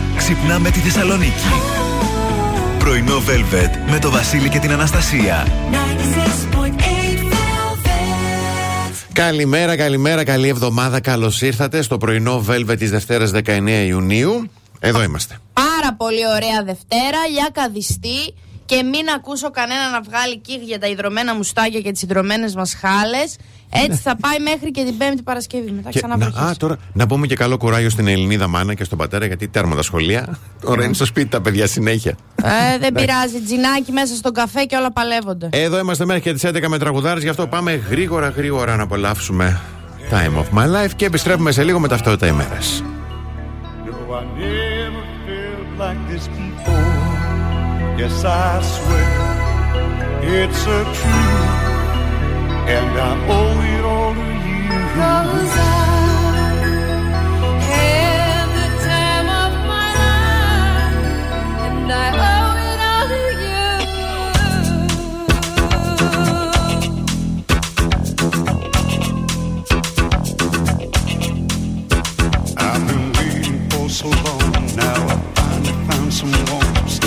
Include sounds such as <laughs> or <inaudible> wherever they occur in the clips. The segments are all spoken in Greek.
μέρα ξυπνάμε τη Θεσσαλονίκη. Πρωινό Velvet με το Βασίλη και την Αναστασία. Καλημέρα, καλημέρα, καλή εβδομάδα. Καλώς ήρθατε στο πρωινό Velvet της Δευτέρας 19 Ιουνίου. Εδώ είμαστε. Πάρα πολύ ωραία Δευτέρα, για καδιστή και μην ακούσω κανένα να βγάλει κύγ για τα υδρωμένα μουστάκια και τις υδρωμένες μας χάλες. Έτσι θα πάει μέχρι και την Πέμπτη Παρασκευή. Μετά Και να, α, τώρα, να πούμε και καλό κουράγιο στην Ελληνίδα μάνα και στον πατέρα, γιατί τέρμα τα σχολεία. Τώρα είναι στο σπίτι τα παιδιά συνέχεια. Ε, δεν πειράζει. Τζινάκι μέσα στον καφέ και όλα παλεύονται. Εδώ είμαστε μέχρι και τις 11 με τραγουδάρες, γι' αυτό πάμε γρήγορα γρήγορα να απολαύσουμε Time of my life και επιστρέφουμε σε λίγο με ταυτότητα ημέρα. No, Yes, I swear it's a truth, and I owe it all to you. Cause I had the time of my life, and I owe it all to you. I've been waiting for so long. Now I finally found someone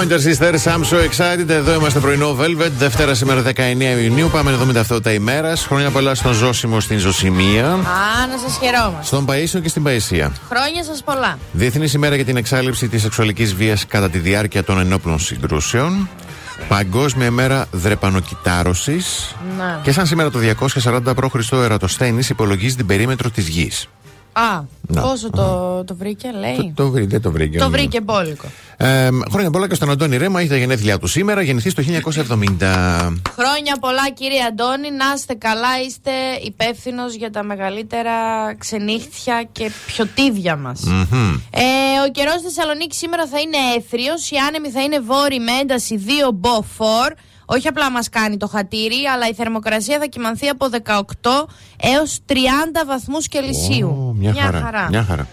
Pointer Sisters, I'm so excited. Εδώ είμαστε πρωινό Velvet. Δευτέρα σήμερα 19 Ιουνίου. Πάμε να δούμε ταυτότητα ημέρας. Χρόνια πολλά στον Ζώσιμο στην Ζωσιμία. Α, να σας χαιρόμαστε. Στον Παίσιο και στην Παϊσία. Χρόνια σας πολλά. Διεθνής ημέρα για την εξάλληψη της σεξουαλικής βίας κατά τη διάρκεια των ενόπλων συγκρούσεων. Παγκόσμια ημέρα δρεπανοκυτάρωσης. Να. Και σαν σήμερα το 240 π.Χ. ο Ερατοσθένη υπολογίζει την περίμετρο της γης. Α, Να. πόσο το, το βρήκε, λέει; Το, το, βρει- δεν το βρήκε. Το βρήκε μπόλικο. Ε, χρόνια πολλά και στον Αντώνη Ρέμα, έχει τα γενέθλιά του σήμερα, γεννηθεί το 1970. Χρόνια πολλά κύριε Αντώνη, να είστε καλά, είστε υπεύθυνος για τα μεγαλύτερα ξενύχτια και πιωτίδια μας. Ε, ο καιρός στη Θεσσαλονίκη σήμερα θα είναι έθριος, οι άνεμοι θα είναι βόρειοι με ένταση 2 μποφόρ. Όχι απλά μας κάνει το χατήρι, αλλά η θερμοκρασία θα κοιμανθεί από 18 έως 30 βαθμούς Κελσίου. Ω, μια, χαρά. Μια χαρά.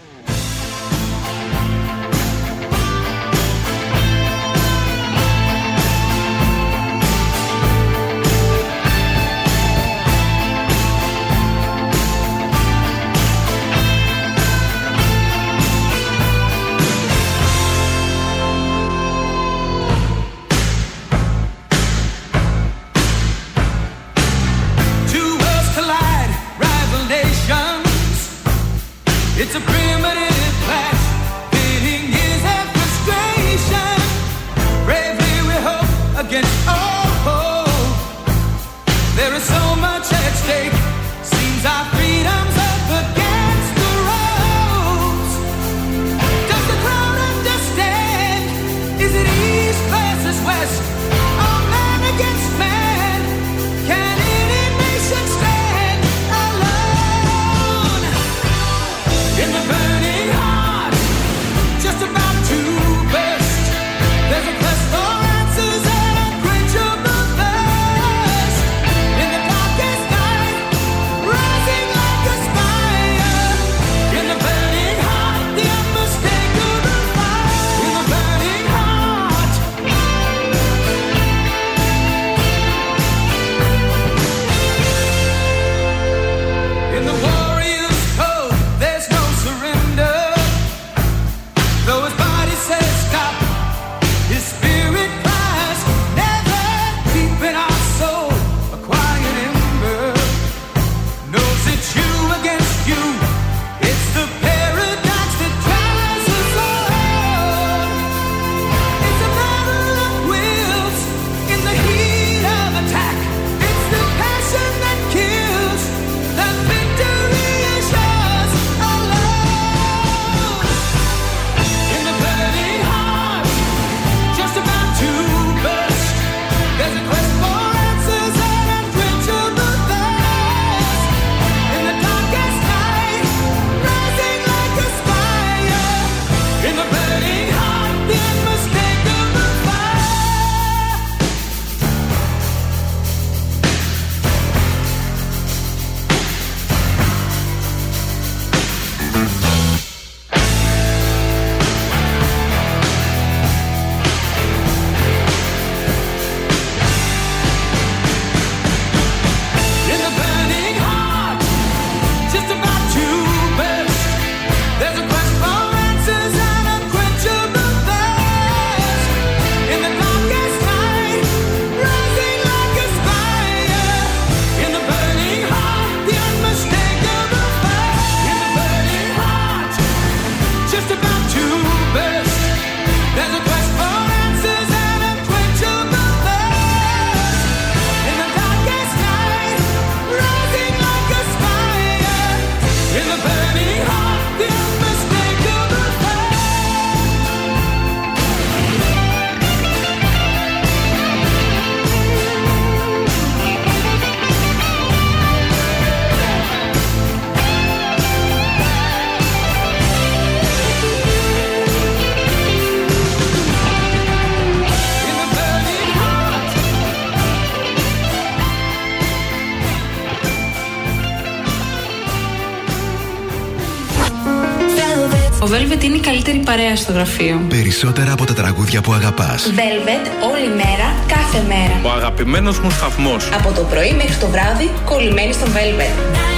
Παρέα στο γραφείο. Περισσότερα από τα τραγούδια που αγαπάς. Velvet όλη μέρα, κάθε μέρα. Ο αγαπημένος μου σταθμός. Από το πρωί μέχρι το βράδυ, κολλημένοι στο Velvet.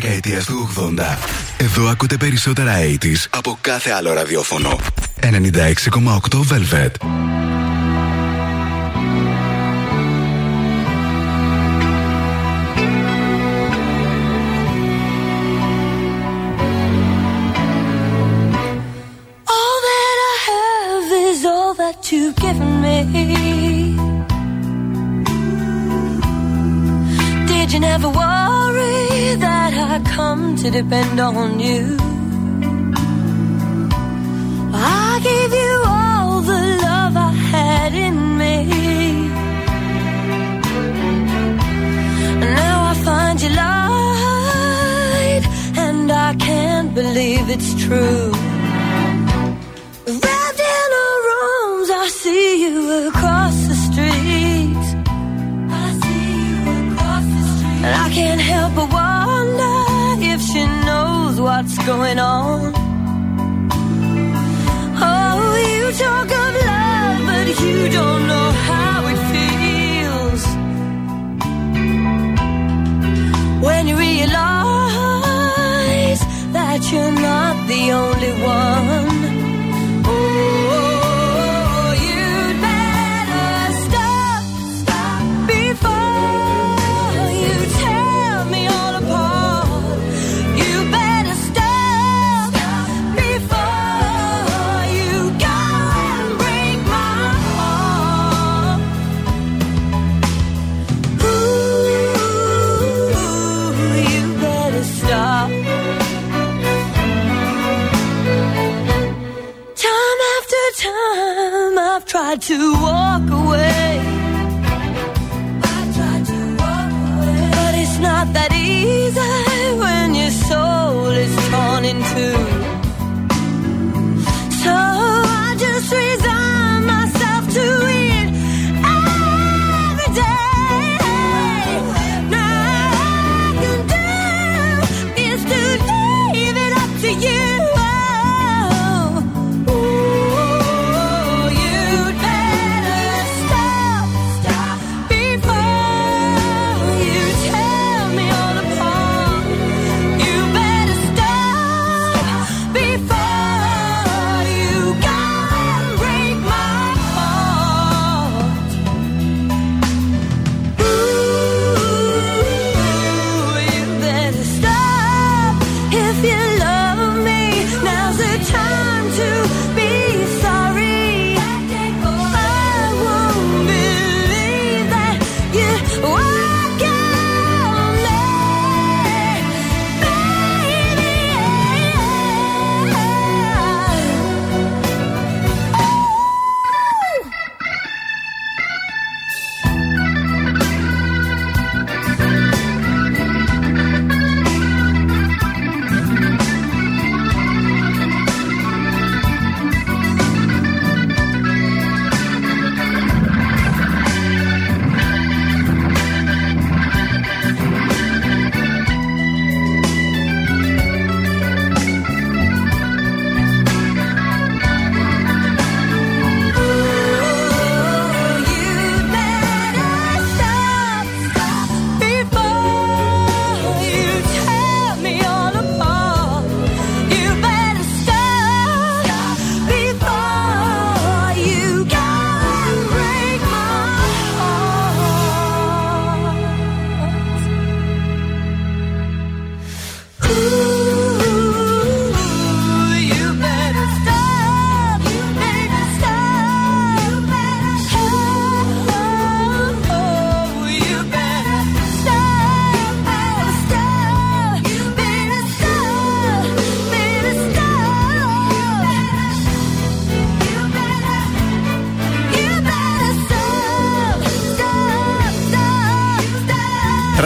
δεκαετίας του 80. Εδώ ακούτε περισσότερα 80s από κάθε άλλο ραδιόφωνο. 96,8 Velvet.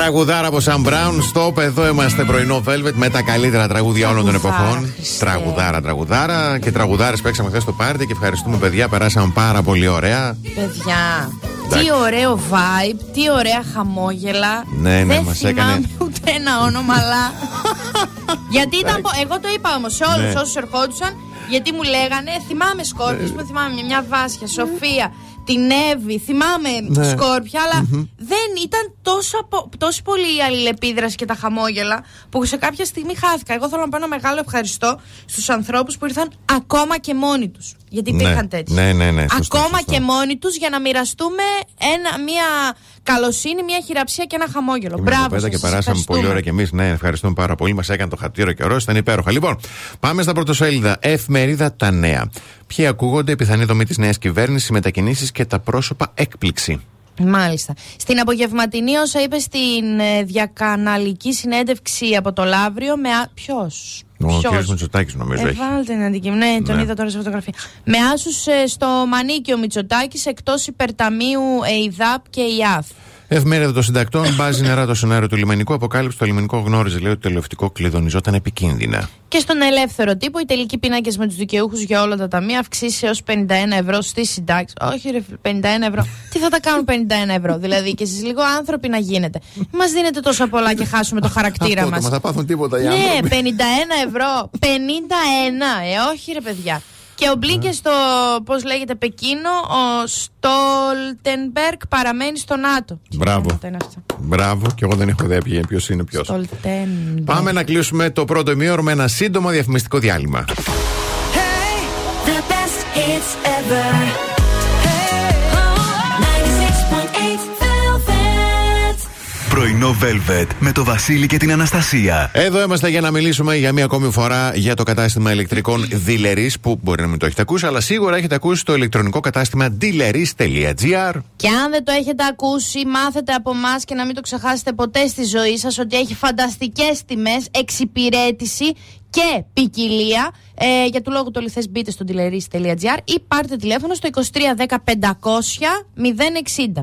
Τραγουδάρα από Σαν Μπράουν. Στοπ, εδώ είμαστε πρωινό Velvet με τα καλύτερα τραγούδια όλων των Τραγουδάρα, εποχών. Χριστέ. Τραγουδάρα, τραγουδάρα και τραγουδάρες παίξαμε χθες στο πάρτι και ευχαριστούμε παιδιά. Περάσαμε πάρα πολύ ωραία. Παιδιά, Εντάξει. τι ωραίο vibe, τι ωραία χαμόγελα. Ναι, ναι, Δεν μας θυμάμαι έκανε- ούτε ένα όνομα, αλλά. <laughs> γιατί ήταν. πο- Εγώ το είπα όμως σε όλους Ναι. όσους ερχόντουσαν, γιατί μου λέγανε, θυμάμαι σκόρπιε που θυμάμαι μια, μια Βάσια, Σοφία, την Εύη, θυμάμαι Ναι. σκόρπια, αλλά δεν ήταν τόσο, απο- τόσο πολύ η αλληλεπίδραση και τα χαμόγελα που σε κάποια στιγμή χάθηκα. Εγώ θέλω να πω ένα μεγάλο ευχαριστώ στους ανθρώπους που ήρθαν ακόμα και μόνοι τους. Γιατί Ναι. υπήρχαν τέτοιοι. Ναι, ναι, ναι, σωστό, ακόμα σωστό. και μόνοι τους για να μοιραστούμε ένα, μια καλοσύνη, μια χειραψία και ένα χαμόγελο. Και Μπράβο. πέτα σας, και σας περάσαμε ευχαριστούμε. πολύ ωραία και εμείς. Ναι, ευχαριστούμε πάρα πολύ. Μας έκανε το χατήρο καιρό, ήταν υπέροχα. Λοιπόν, πάμε στα πρωτοσέλιδα. Εφημερίδα Τα Νέα. Ποιοι ακούγονται, η πιθανή δομή της νέας κυβέρνησης, μετακινήσεις και τα πρόσωπα έκπληξη. Μάλιστα. Στην απογευματινή, όσα είπες στην ε, διακαναλική συνέντευξη από το Λαύριο, με. Ποιος; Ο κ. Μητσοτάκης νομίζω Ε, έχει. βάλτε ένα αντικείμενο. Ναι, τον Ναι. είδα τώρα σε φωτογραφία. Με άσους στο Μανίκιο Μητσοτάκης εκτός υπερταμείου ΕΙΔΑΠ και ΙΑΦ. Εφημερίδα των συντακτών μπάζει νερά το σενάριο του λιμενικού. Αποκάλυψε το λιμενικό γνώριζε, λέει, ότι το ελευτικό κλειδονιζόταν επικίνδυνα. Και στον ελεύθερο τύπο, οι τελικοί πίνακες με τους δικαιούχους για όλα τα ταμεία αυξήσει έως 51 ευρώ στι συντάξει. Όχι, ρε, φίλε, 51 ευρώ. Τι θα τα κάνουν 51 ευρώ, δηλαδή και εσείς λίγο άνθρωποι να γίνετε. Μας δίνετε τόσα πολλά και χάσουμε το χαρακτήρα Αυτό, μας. δεν μας θα πάθουν τίποτα οι Ναι, άνθρωποι. 51 ευρώ. 51, ε, όχι ρε παιδιά. Και ο Μπλίνκες στο, πώς λέγεται, Πεκίνο, ο Στόλτενμπεργκ παραμένει στο ΝΑΤΟ. Μπράβο. Τι είναι αυτός. Μπράβο, και εγώ δεν έχω ιδέα ποιος είναι ποιος. Στόλτενμπεργκ. Πάμε να κλείσουμε το πρώτο ημίωρο με ένα σύντομο διαφημιστικό διάλειμμα. The best hits ever. Πρωινό Velvet με το Βασίλη και την Αναστασία. Εδώ είμαστε για να μιλήσουμε για μία ακόμη φορά για το κατάστημα ηλεκτρικών Dealeries που μπορεί να μην το έχετε ακούσει, αλλά σίγουρα έχετε ακούσει το ηλεκτρονικό κατάστημα dealeries.gr. Και αν δεν το έχετε ακούσει, μάθετε από εμάς και να μην το ξεχάσετε ποτέ στη ζωή σας ότι έχει φανταστικές τιμές, εξυπηρέτηση και ποικιλία. Ε, για του λόγου το λιθές μπείτε στο dealeries.gr ή πάρτε τηλέφωνο στο 2310 500 060.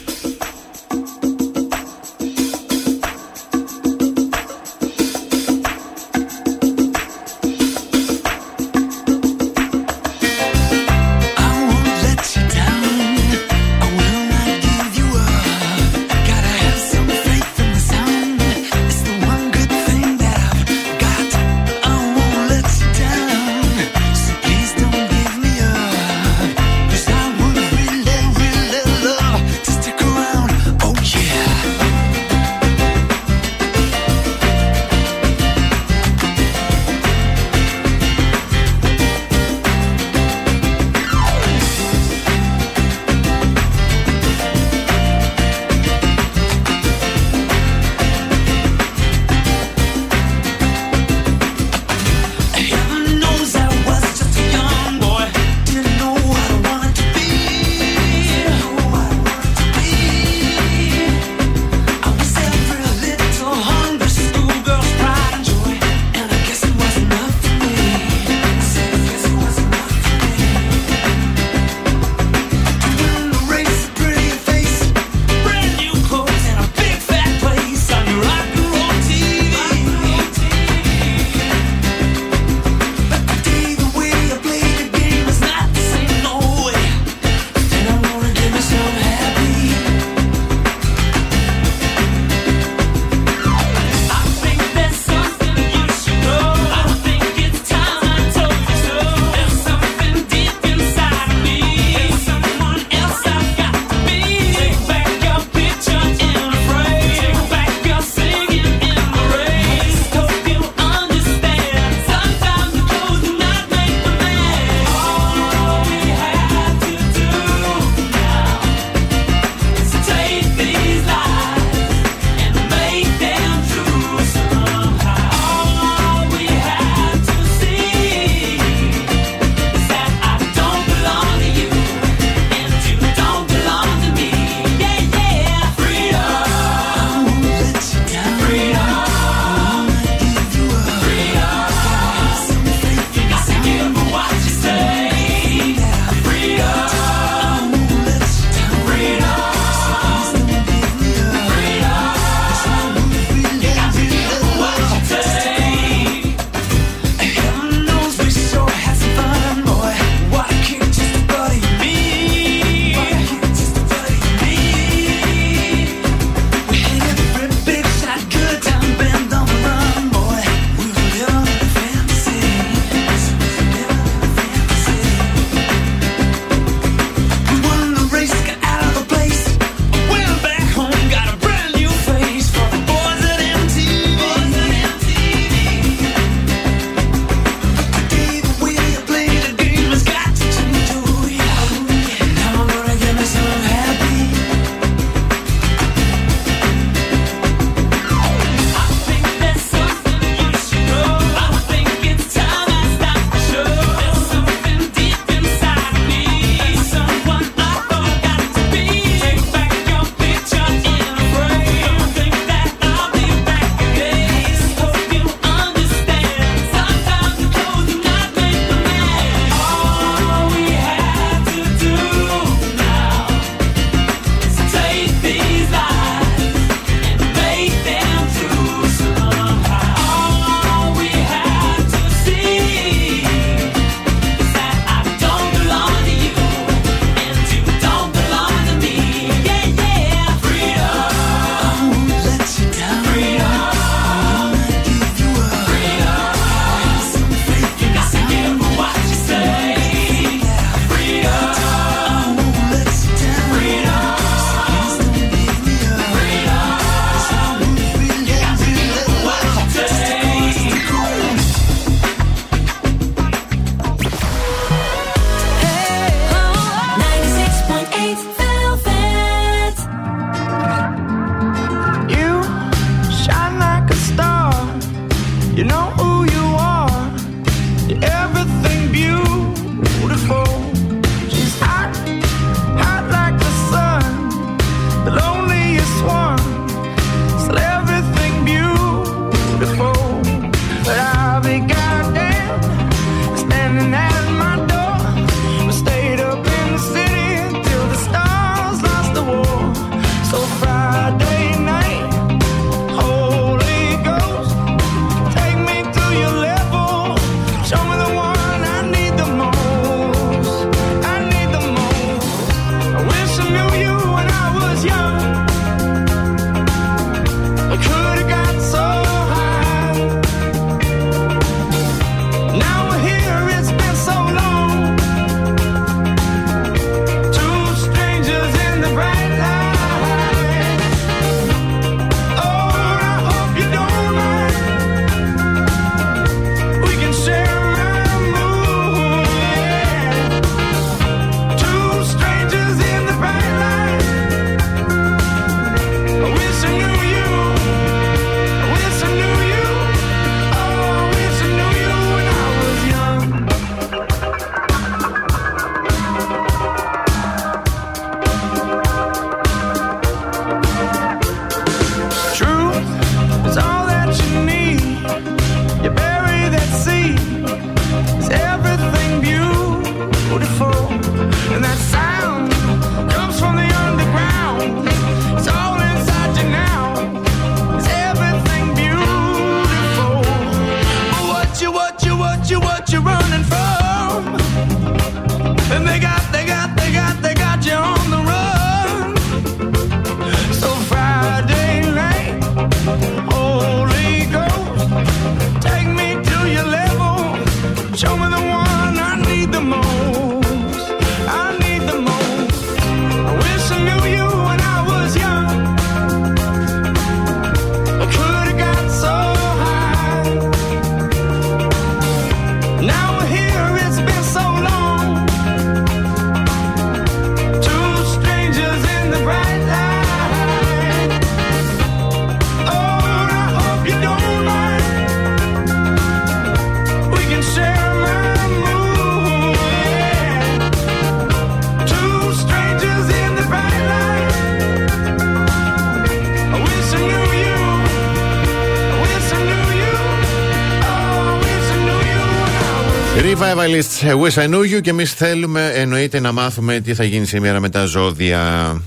Revivalists, Wish I Knew You και εμείς θέλουμε εννοείται να μάθουμε τι θα γίνει σήμερα με τα ζώδια.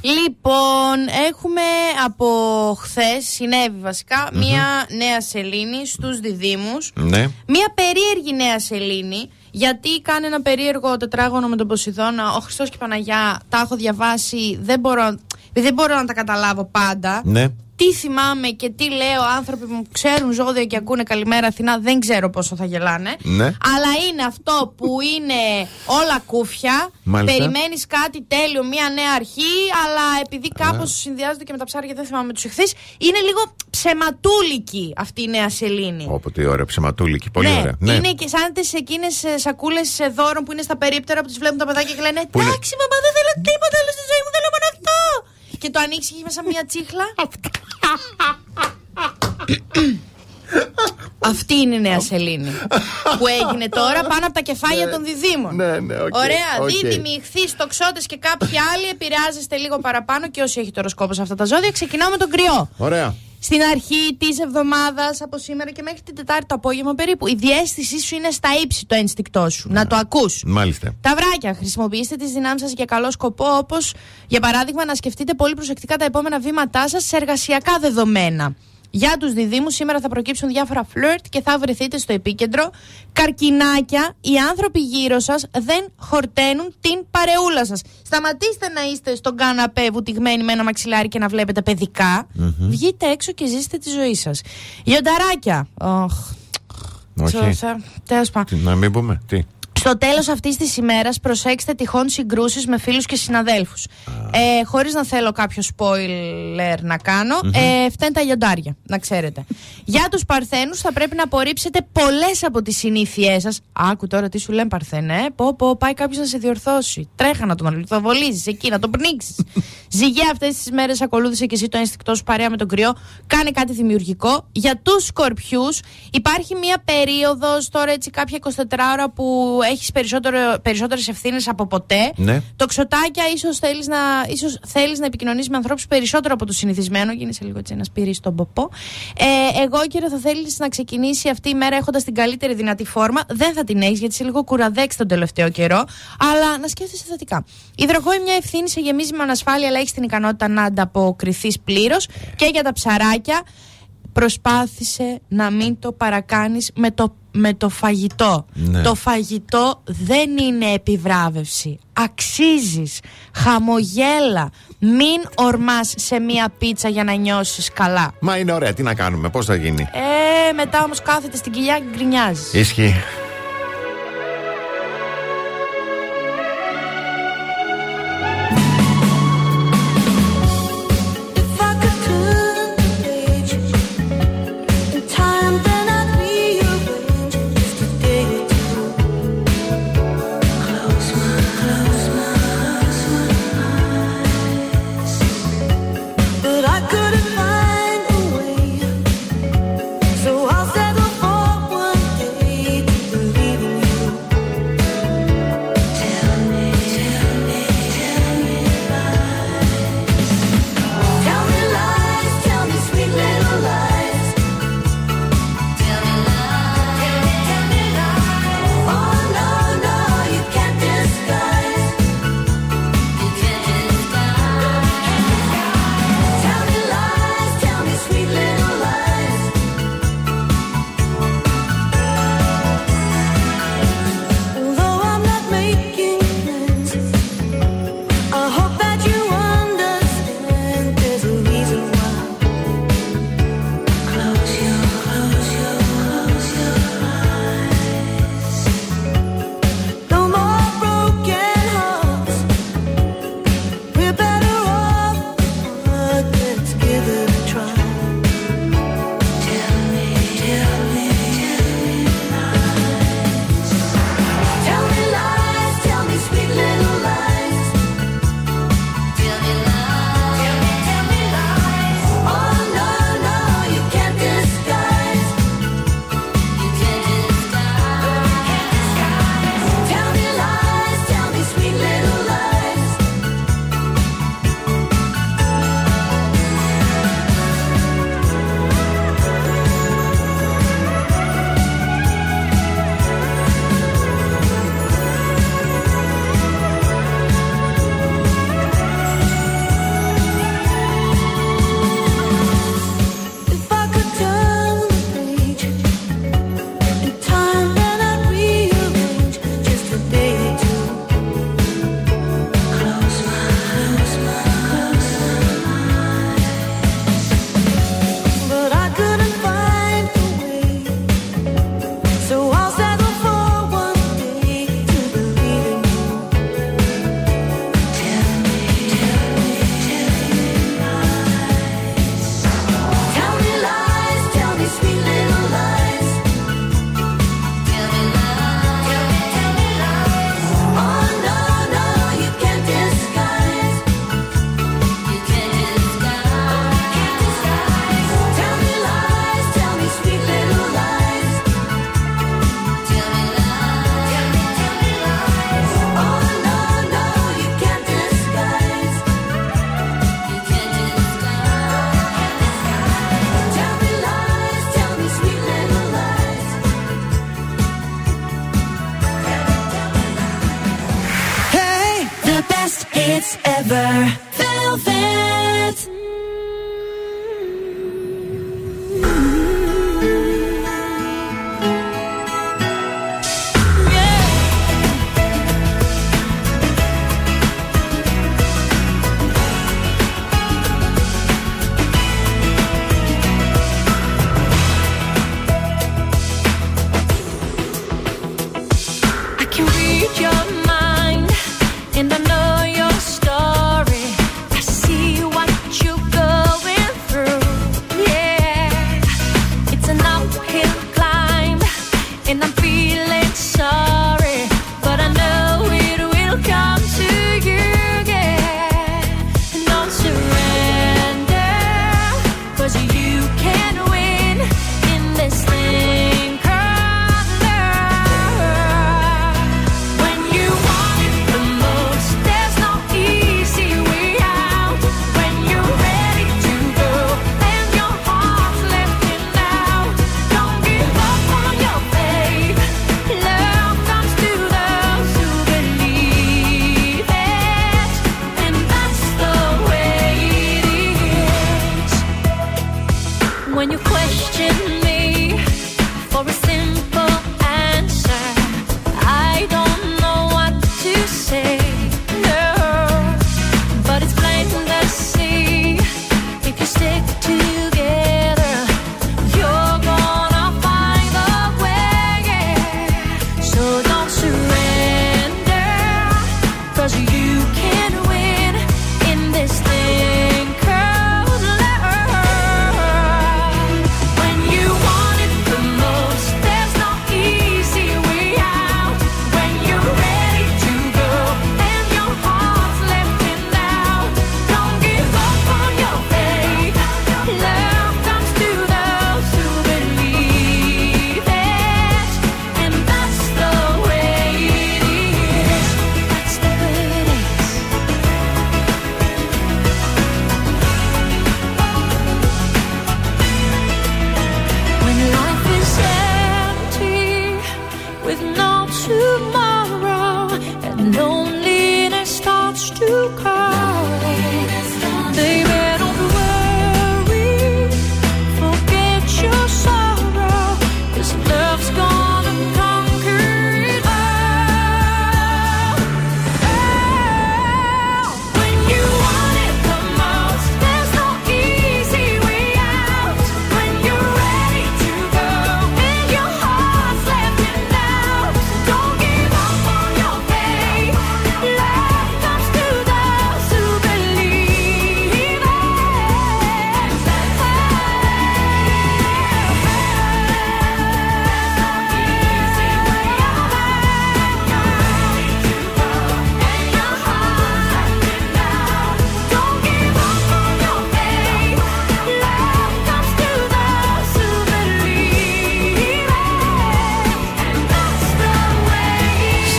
Λοιπόν, έχουμε από χθες, συνέβη βασικά, μία νέα σελήνη στους διδήμου. Ναι. Μία περίεργη νέα σελήνη, γιατί κάνει ένα περίεργο τετράγωνο με τον Ποσειδώνα. Ο Χριστός και η Παναγιά τα έχω διαβάσει, δεν μπορώ, επειδή δεν μπορώ να τα καταλάβω πάντα. Ναι. Τι θυμάμαι και τι λέω άνθρωποι που ξέρουν ζώδια και ακούνε Καλημέρα Αθηνά, δεν ξέρω πόσο θα γελάνε. Ναι. Αλλά είναι αυτό που είναι όλα κούφια. Μάλιστα. Περιμένεις κάτι τέλειο, μία νέα αρχή, αλλά επειδή κάπως συνδυάζονται και με τα ψάρια, δεν θυμάμαι τους Ιχθείς, είναι λίγο ψευτούλικη αυτή η νέα σελήνη. Όπα τι ωραία, ψευτούλικη. Πολύ ναι, ωραία. Ναι. είναι και σαν τις εκείνες σακούλες δώρων που είναι στα περίπτερα που τι βλέπουν τα παιδάκια και λένε Που είναι- Εντάξει, μαμά, δεν θέλω τίποτα άλλο στη ζωή μου, θέλω μόνο αυτό. Και το ανοίξεις και έχεις μέσα μία τσίχλα. <coughs> Αυτή είναι η νέα σελήνη που έγινε τώρα πάνω από τα κεφάλια των Διδύμων. Ναι, ναι, οκ, Ωραία. οκ. Δίδυμοι, Ιχθύ, Τοξότη και κάποιοι άλλοι επηρεάζεστε λίγο παραπάνω και όσοι έχετε οροσκόπο σε αυτά τα ζώδια. Ξεκινάω με τον Κριό. Ωραία. Στην αρχή της εβδομάδας, από σήμερα και μέχρι την Τετάρτη το απόγευμα περίπου, η διέστησή σου είναι στα ύψη το ένστικτό σου. Να το ακούς. Μάλιστα. Τα βράκια. Χρησιμοποιήστε τις δυνάμεις σας για καλό σκοπό, όπως για παράδειγμα να σκεφτείτε πολύ προσεκτικά τα επόμενα βήματά σας σε εργασιακά δεδομένα. Για τους διδήμου, σήμερα θα προκύψουν διάφορα φλερτ και θα βρεθείτε στο επίκεντρο. Καρκινάκια, οι άνθρωποι γύρω σας δεν χορταίνουν την παρεούλα σας. Σταματήστε να είστε στον καναπέ βουτυγμένοι με ένα μαξιλάρι και να βλέπετε παιδικά. Βγείτε έξω και ζήστε τη ζωή σας. Λιονταράκια. Οχ. Όχι. Τέλος πάντων. Τι, Να μην πούμε. Τι; Στο τέλος αυτής της ημέρας, προσέξτε τυχόν συγκρούσεις με φίλους και συναδέλφους. Ε, Χωρίς να θέλω κάποιο spoiler να κάνω, ε, φταίνουν τα λιοντάρια, να ξέρετε. Για τους Παρθένους, θα πρέπει να απορρίψετε πολλές από τις συνήθειές σας. Άκου τώρα τι σου λένε Παρθένε. Ε. Πω, πω, πάει κάποιος να σε διορθώσει. Τρέχα να τον αληθοβολίζει εκεί, να τον πνίξεις. <laughs> Ζυγέ αυτές τις μέρες, ακολούθησε και εσύ το ένστικτό σου παρέα με τον κρυό. Κάνε κάτι δημιουργικό. Για τους Σκορπιούς, υπάρχει μία περίοδος τώρα έτσι κάποια 24 ώρα που έχεις περισσότερες ευθύνες από ποτέ. Ναι. Το ξωτάκια ίσως θέλεις να, ίσως θέλεις να επικοινωνήσεις με ανθρώπους περισσότερο από το συνηθισμένο. Γίνεσαι λίγο έτσι ένας σπυρί στον ποπό. Ε, εγώ, κύριε, θα θέλεις να ξεκινήσει αυτή η μέρα έχοντας την καλύτερη δυνατή φόρμα. Δεν θα την έχεις γιατί είσαι λίγο κουραδέξ τον τελευταίο καιρό. Αλλά να σκέφτεσαι θετικά. Υδροχόη, μια ευθύνη σε γεμίζει με ανασφάλεια, αλλά έχεις την ικανότητα να ανταποκριθείς πλήρως. Και για τα ψαράκια, προσπάθησε να μην το παρακάνεις με το, με το φαγητό. Ναι. Το φαγητό δεν είναι επιβράβευση. Αξίζεις. Χαμογέλα. Μην ορμάς σε μία πίτσα για να νιώσεις καλά. Μα είναι ωραία, τι να κάνουμε, πώς θα γίνει; Ε, μετά όμως κάθεται στην κοιλιά και γκρινιάζεις. Ισχύει.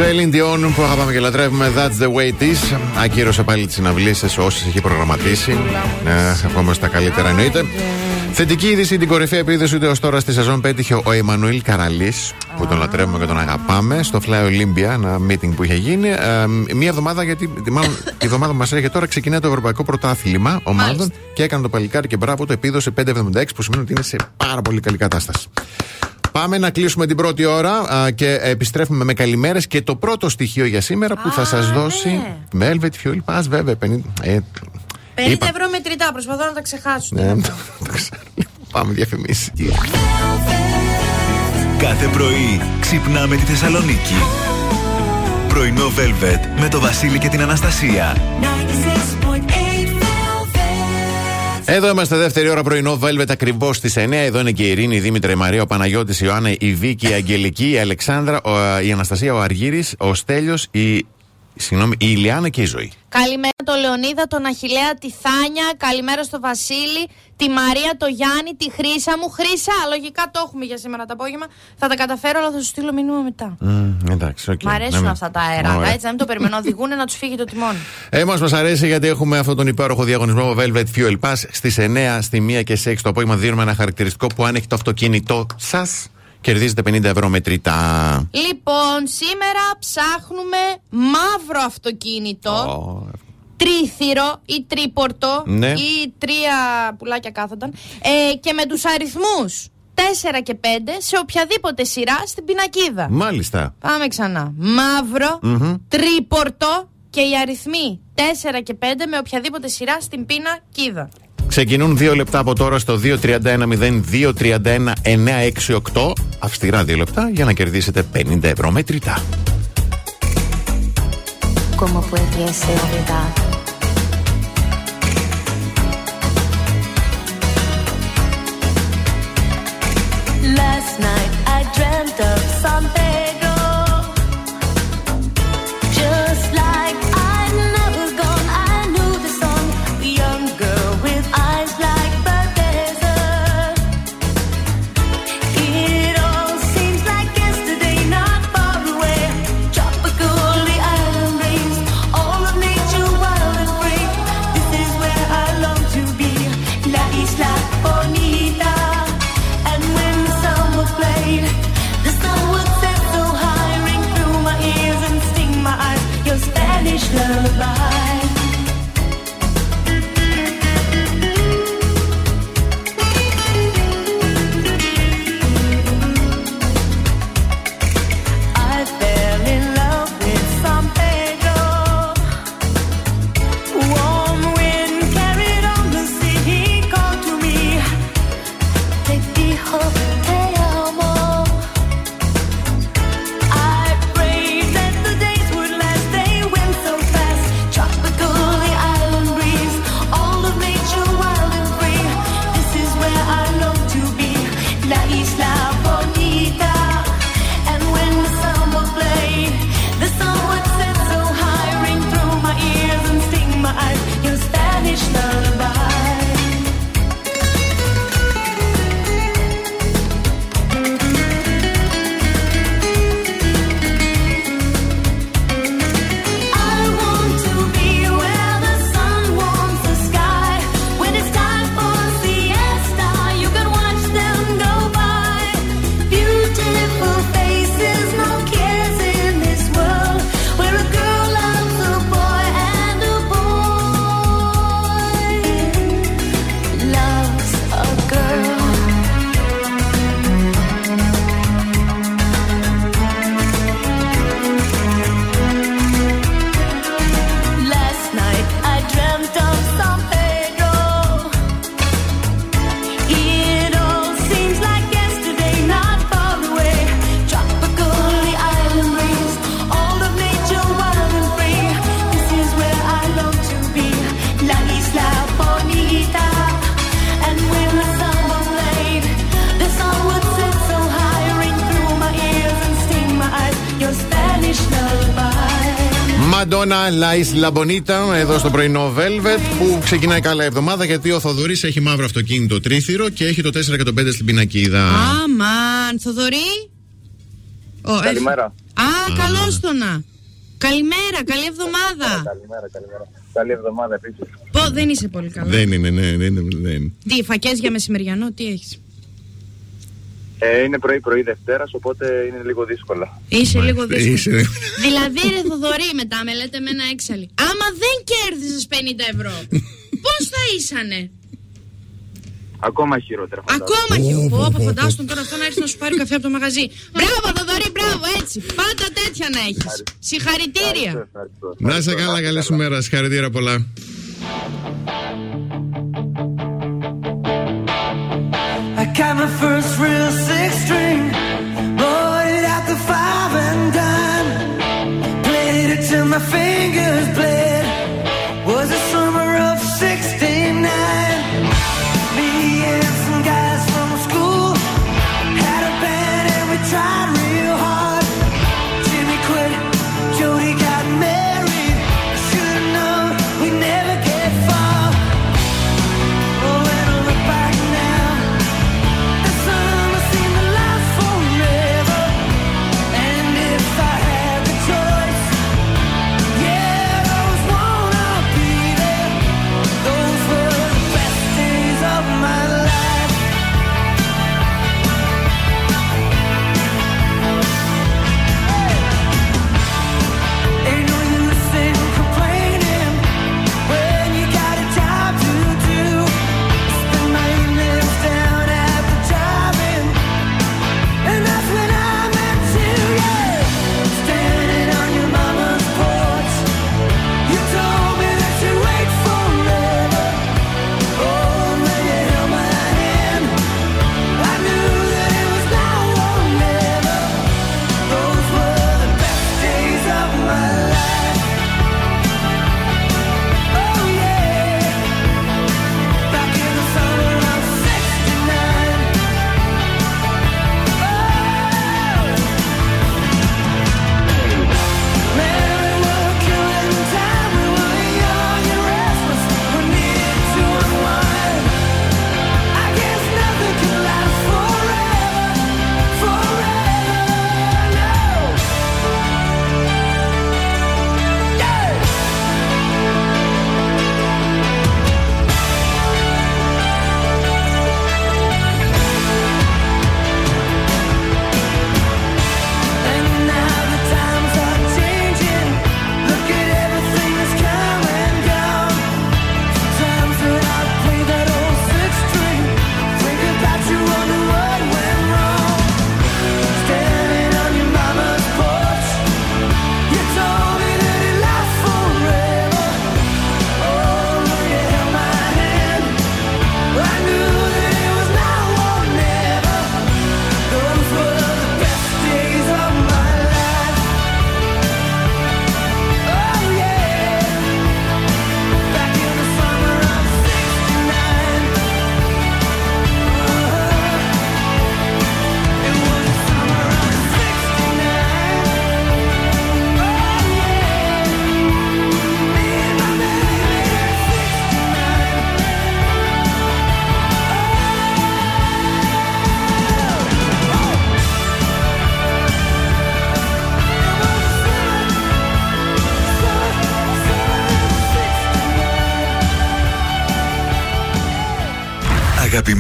Celine Dion που αγαπάμε και λατρεύουμε. That's the way it is. Ακύρωσε πάλι τις συναυλίες σε όσες έχει προγραμματίσει. Ε, Ευχόμαστε τα καλύτερα εννοείται. Θετική είδηση, την κορυφαία επίδοση ούτε ως τώρα στη σεζόν πέτυχε ο Εμμανουήλ Καραλής, που τον λατρεύουμε και τον αγαπάμε, στο Fly Olympia, ένα meeting που είχε γίνει. Ε, μία εβδομάδα, γιατί μάλλον <coughs> η εβδομάδα που μας έρχεται τώρα ξεκινάει το Ευρωπαϊκό Πρωτάθλημα ομάδων και έκανε το παλικάρι και μπράβο, το επίδοσε 5,76 που σημαίνει ότι είναι σε πάρα πολύ καλή κατάσταση. Πάμε να κλείσουμε την πρώτη ώρα α, και επιστρέφουμε με καλημέρες και το πρώτο στοιχείο για σήμερα που θα σας δώσει. Velvet Fuel Pass, βέβαια. 50, ε, 50 είπα. ευρώ μετρητά, προσπαθώ να τα ξεχάσω. Ναι, το ξέρω. Πάμε διαφημίσεις. Κάθε πρωί ξυπνάμε τη Θεσσαλονίκη. Πρωινό Velvet με το Βασίλη και την Αναστασία. 96.8 Εδώ είμαστε δεύτερη ώρα πρωινό Velvet ακριβώς στις 9. Εδώ είναι και η Ειρήνη, η Δήμητρα, η Μαρία, ο Παναγιώτης, η Ιωάννα, η Βίκη, η Αγγελική, η Αλεξάνδρα, ο- η Αναστασία, ο Αργύρης, ο Στέλιος, η, συγγνώμη, η Ηλιάνα και η Ζωή. Καλημέρα τον Λεωνίδα, τον Αχηλέα, τη Θάνια. Καλημέρα στο Βασίλη, τη Μαρία, το Γιάννη, τη Χρύσα μου. Χρύσα, λογικά το έχουμε για σήμερα το απόγευμα. Θα τα καταφέρω, αλλά θα σου στείλω μήνυμα μετά. Μμ, εντάξει, οκ. Μ' αρέσουν Ναι, ναι. αυτά τα αέρατα, Ωραία. έτσι να μην το περιμένω. Οδηγούν να τους φύγει το τιμόνι. Εμά μας αρέσει γιατί έχουμε αυτόν τον υπέροχο διαγωνισμό Velvet Fuel Pass στις 9, στη 1 και σε 6 το απόγευμα. Δίνουμε ένα χαρακτηριστικό που αν έχει το αυτοκίνητό σας, κερδίζετε 50 ευρώ μετρητά. Λοιπόν, σήμερα ψάχνουμε μαύρο αυτοκίνητο. Τρίθυρο ή τρίπορτο Ναι. ή τρία πουλάκια κάθονταν ε, και με τους αριθμούς 4 και 5 σε οποιαδήποτε σειρά στην πινακίδα. Μάλιστα. Πάμε ξανά. Μαύρο, Μμμ. τρίπορτο και οι αριθμοί 4 και 5 με οποιαδήποτε σειρά στην πινακίδα. Ξεκινούν δύο λεπτά από τώρα στο 231-0231-968. Αυστηρά δύο λεπτά για να κερδίσετε 50 ευρώ μετρητά. ¿Cómo pudiese olvidar? Μαντόνα Λάις Λαμπονίτα εδώ στο πρωινό Velvet που ξεκινάει καλά η εβδομάδα γιατί ο Θοδωρής έχει μαύρο αυτοκίνητο τρίθυρο και έχει το 4 και το 5 στην πινακίδα. Αμαν, Θοδωρή. Ω, Καλημέρα. έφ- Α, καλώς το να. Καλημέρα, καλή εβδομάδα. Καλημέρα, καλημέρα. Καλή εβδομάδα επίσης. Πω, δεν είσαι πολύ καλά. Δεν είναι, ναι, δεν είναι. Δεν. Τι, φακές για μεσημεριανό, τι έχεις; Ε, είναι πρωί-πρωί Δευτέρας, οπότε είναι λίγο δύσκολα. Είσαι λίγο δύσκολο. Είσαι. δηλαδή, ρε Θοδωρή, μετά με λέτε με ένα έξαλλη. Άμα δεν κέρδιζες 50 ευρώ, <laughs> πώς θα ήσανε; Ακόμα χειρότερα. φαντάζομαι. Ακόμα και εγώ. Πω, φαντάστον τώρα αυτό να έρθει να σου πάρει καφέ από το μαγαζί. <laughs> Μπράβο, Θοδωρή, μπράβο, έτσι. Πάντα τέτοια να έχεις. Συγχαρητήρια. Ευχαριστώ, ευχαριστώ. Να είσαι καλά, καλή σου μέρα. Συγχαρητήρια πολλά. Got my first real six string, bought it at the five and dime. Played it till my fingers bled.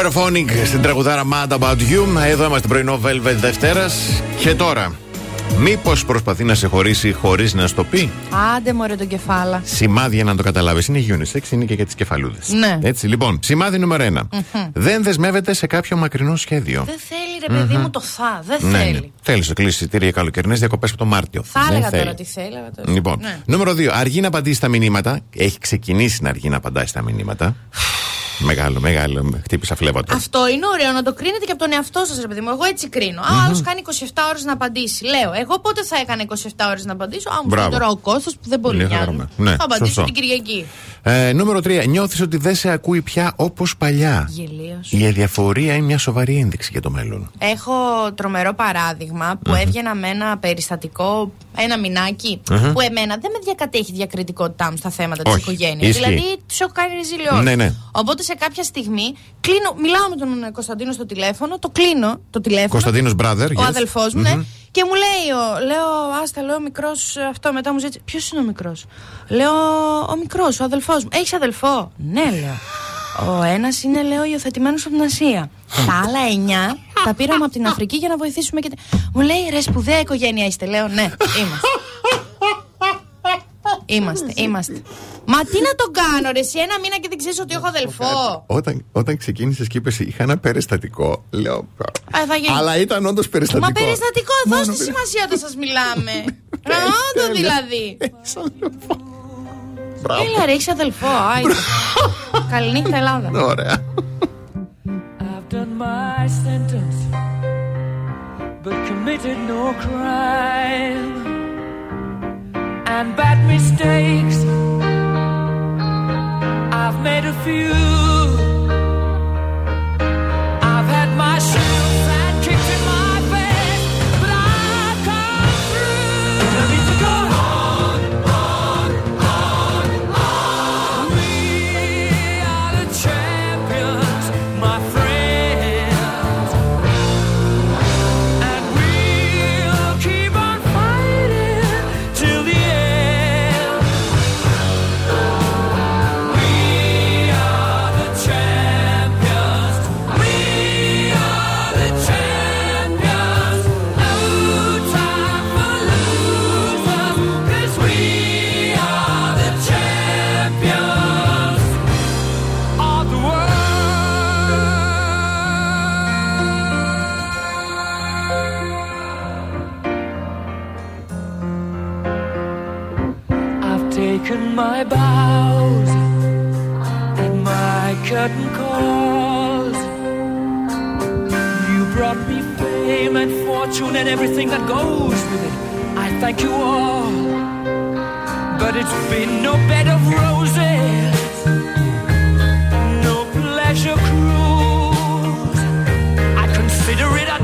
Hoover Phonic στην τραγουδάρα Mad About You. Εδώ είμαστε πρωινό Velvet Δευτέρας. Και τώρα, μήπως προσπαθεί να σε χωρίσει χωρίς να σου το πει; Άντε μωρέ τον κεφάλα. Σημάδια να το καταλάβεις. Είναι unisex, είναι και για τις κεφαλούδες. Ναι. Έτσι, λοιπόν, σημάδι νούμερο ένα. Δεν δεσμεύεται σε κάποιο μακρινό σχέδιο. Δεν θέλει ρε παιδί μου το θα. Δεν Ναι, θέλει. ναι. Θέλει να κλείσεις εισιτήρια για καλοκαιρινές διακοπές από το Μάρτιο. Θα Δεν έλεγα θέλει. τώρα τι θέλει. αλλά το- Λοιπόν, Ναι. νούμερο 2. Αργεί να απαντήσει στα μηνύματα. Έχει ξεκινήσει να αργεί να απαντάει στα μηνύματα. Μεγάλο, μεγάλο. Χτύπησα φλέβατο. Αυτό είναι ωραίο να το κρίνετε και από τον εαυτό σας, ρε παιδί μου. Εγώ έτσι κρίνω. Α, άλλος κάνει 27 ώρες να απαντήσει. Λέω, εγώ πότε θα έκανα 27 ώρες να απαντήσω. Α, μου Μπράβο. πει τώρα ο Κώστας που δεν πολύ Πολύ νοιάζει. χαρούμενο. Ναι, θα απαντήσω σωστό. την Κυριακή. Ε, νούμερο 3. Νιώθεις ότι δεν σε ακούει πια όπως παλιά; Γελίος. Η αδιαφορία είναι μια σοβαρή ένδειξη για το μέλλον. Έχω τρομερό παράδειγμα που έβγαινα με ένα περιστατικό, ένα μηνάκι, Μμμ. που εμένα δεν με διακατέχει η διακριτικότητά μου στα θέματα της Όχι, οικογένειας. ισχύει. Δηλαδή, τους έχω κάνει ριζιλιό. Ναι, ναι. Οπότε σε κάποια στιγμή κλείνω, μιλάω με τον ε, Κωνσταντίνο στο τηλέφωνο, το κλείνω το τηλέφωνο. Κωνσταντίνος brother, Ο yes. αδελφός μου, ναι. Μμμ. Και μου λέει, ο, λέω, άστα, λέω, μικρός αυτό. Μετά μου ζήτησε, ποιος είναι ο μικρός; Λέω, ο μικρός, ο αδελφός μου. Έχεις αδελφό; Ναι, λέω. Ο ένας είναι, λέω, υιοθετημένος από την Ασία. Τα άλλα εννιά τα πήραμε από την Αφρική για να βοηθήσουμε και. τε- Μου λέει, ρε, σπουδαία οικογένεια είστε. Λέω, ναι, είμαστε. Είμαστε, είμαστε. Μα τι να το κάνω, ρε, εσύ ένα μήνα και δεν ξέρεις ότι έχω αδελφό. Όταν, όταν ξεκίνησες και είπες, είχα ένα περιστατικό. Λέω. Αλλά ήταν όντως περιστατικό. Μα περιστατικό, δώστε σημασία όταν σας μιλάμε. <laughs> Ναι, Όντω ναι, ναι. δηλαδή. Έλα ρε, έχεις αδελφό. Καληνύχτα Ελλάδα. Ωραία. Done. and bad mistakes. I've made a few. my bows and my curtain calls. You brought me fame and fortune and everything that goes with it. I thank you all, but it's been no bed of roses, no pleasure cruise. I consider it a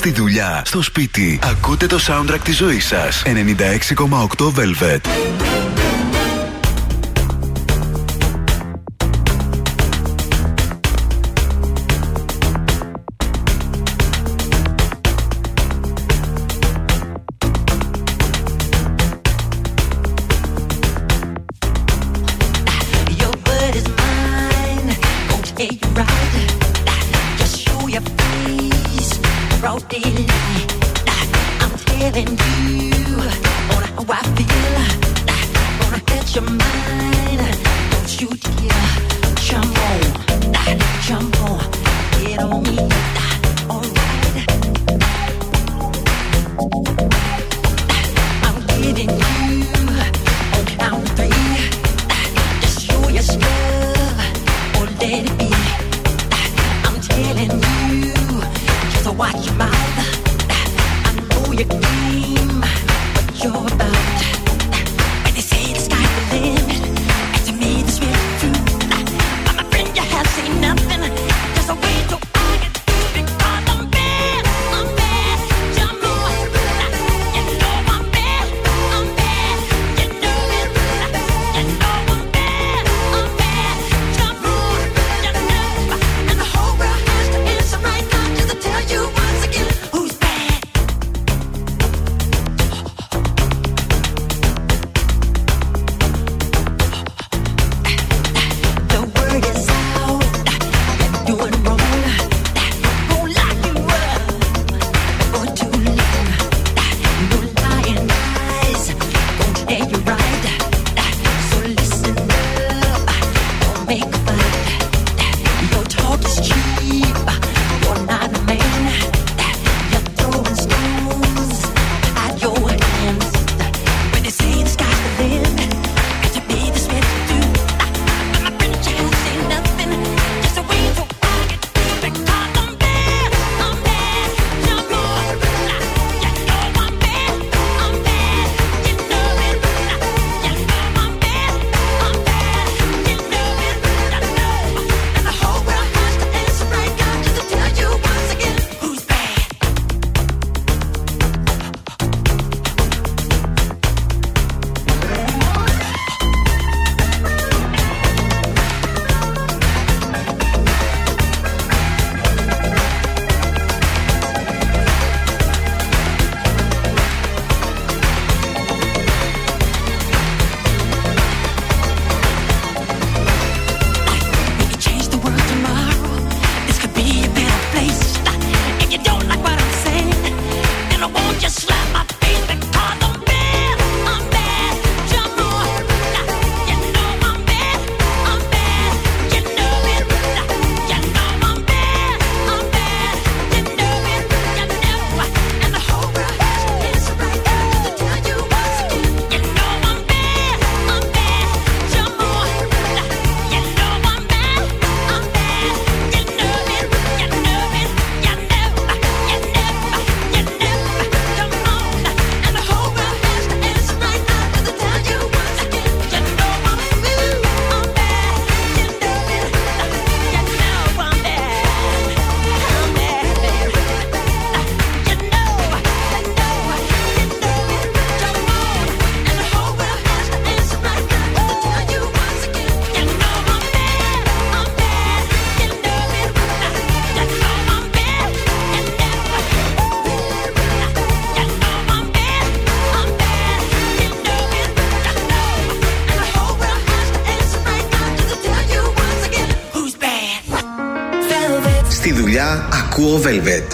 στη δουλειά, στο σπίτι. Ακούτε το soundtrack της ζωής σας. 96,8 Velvet.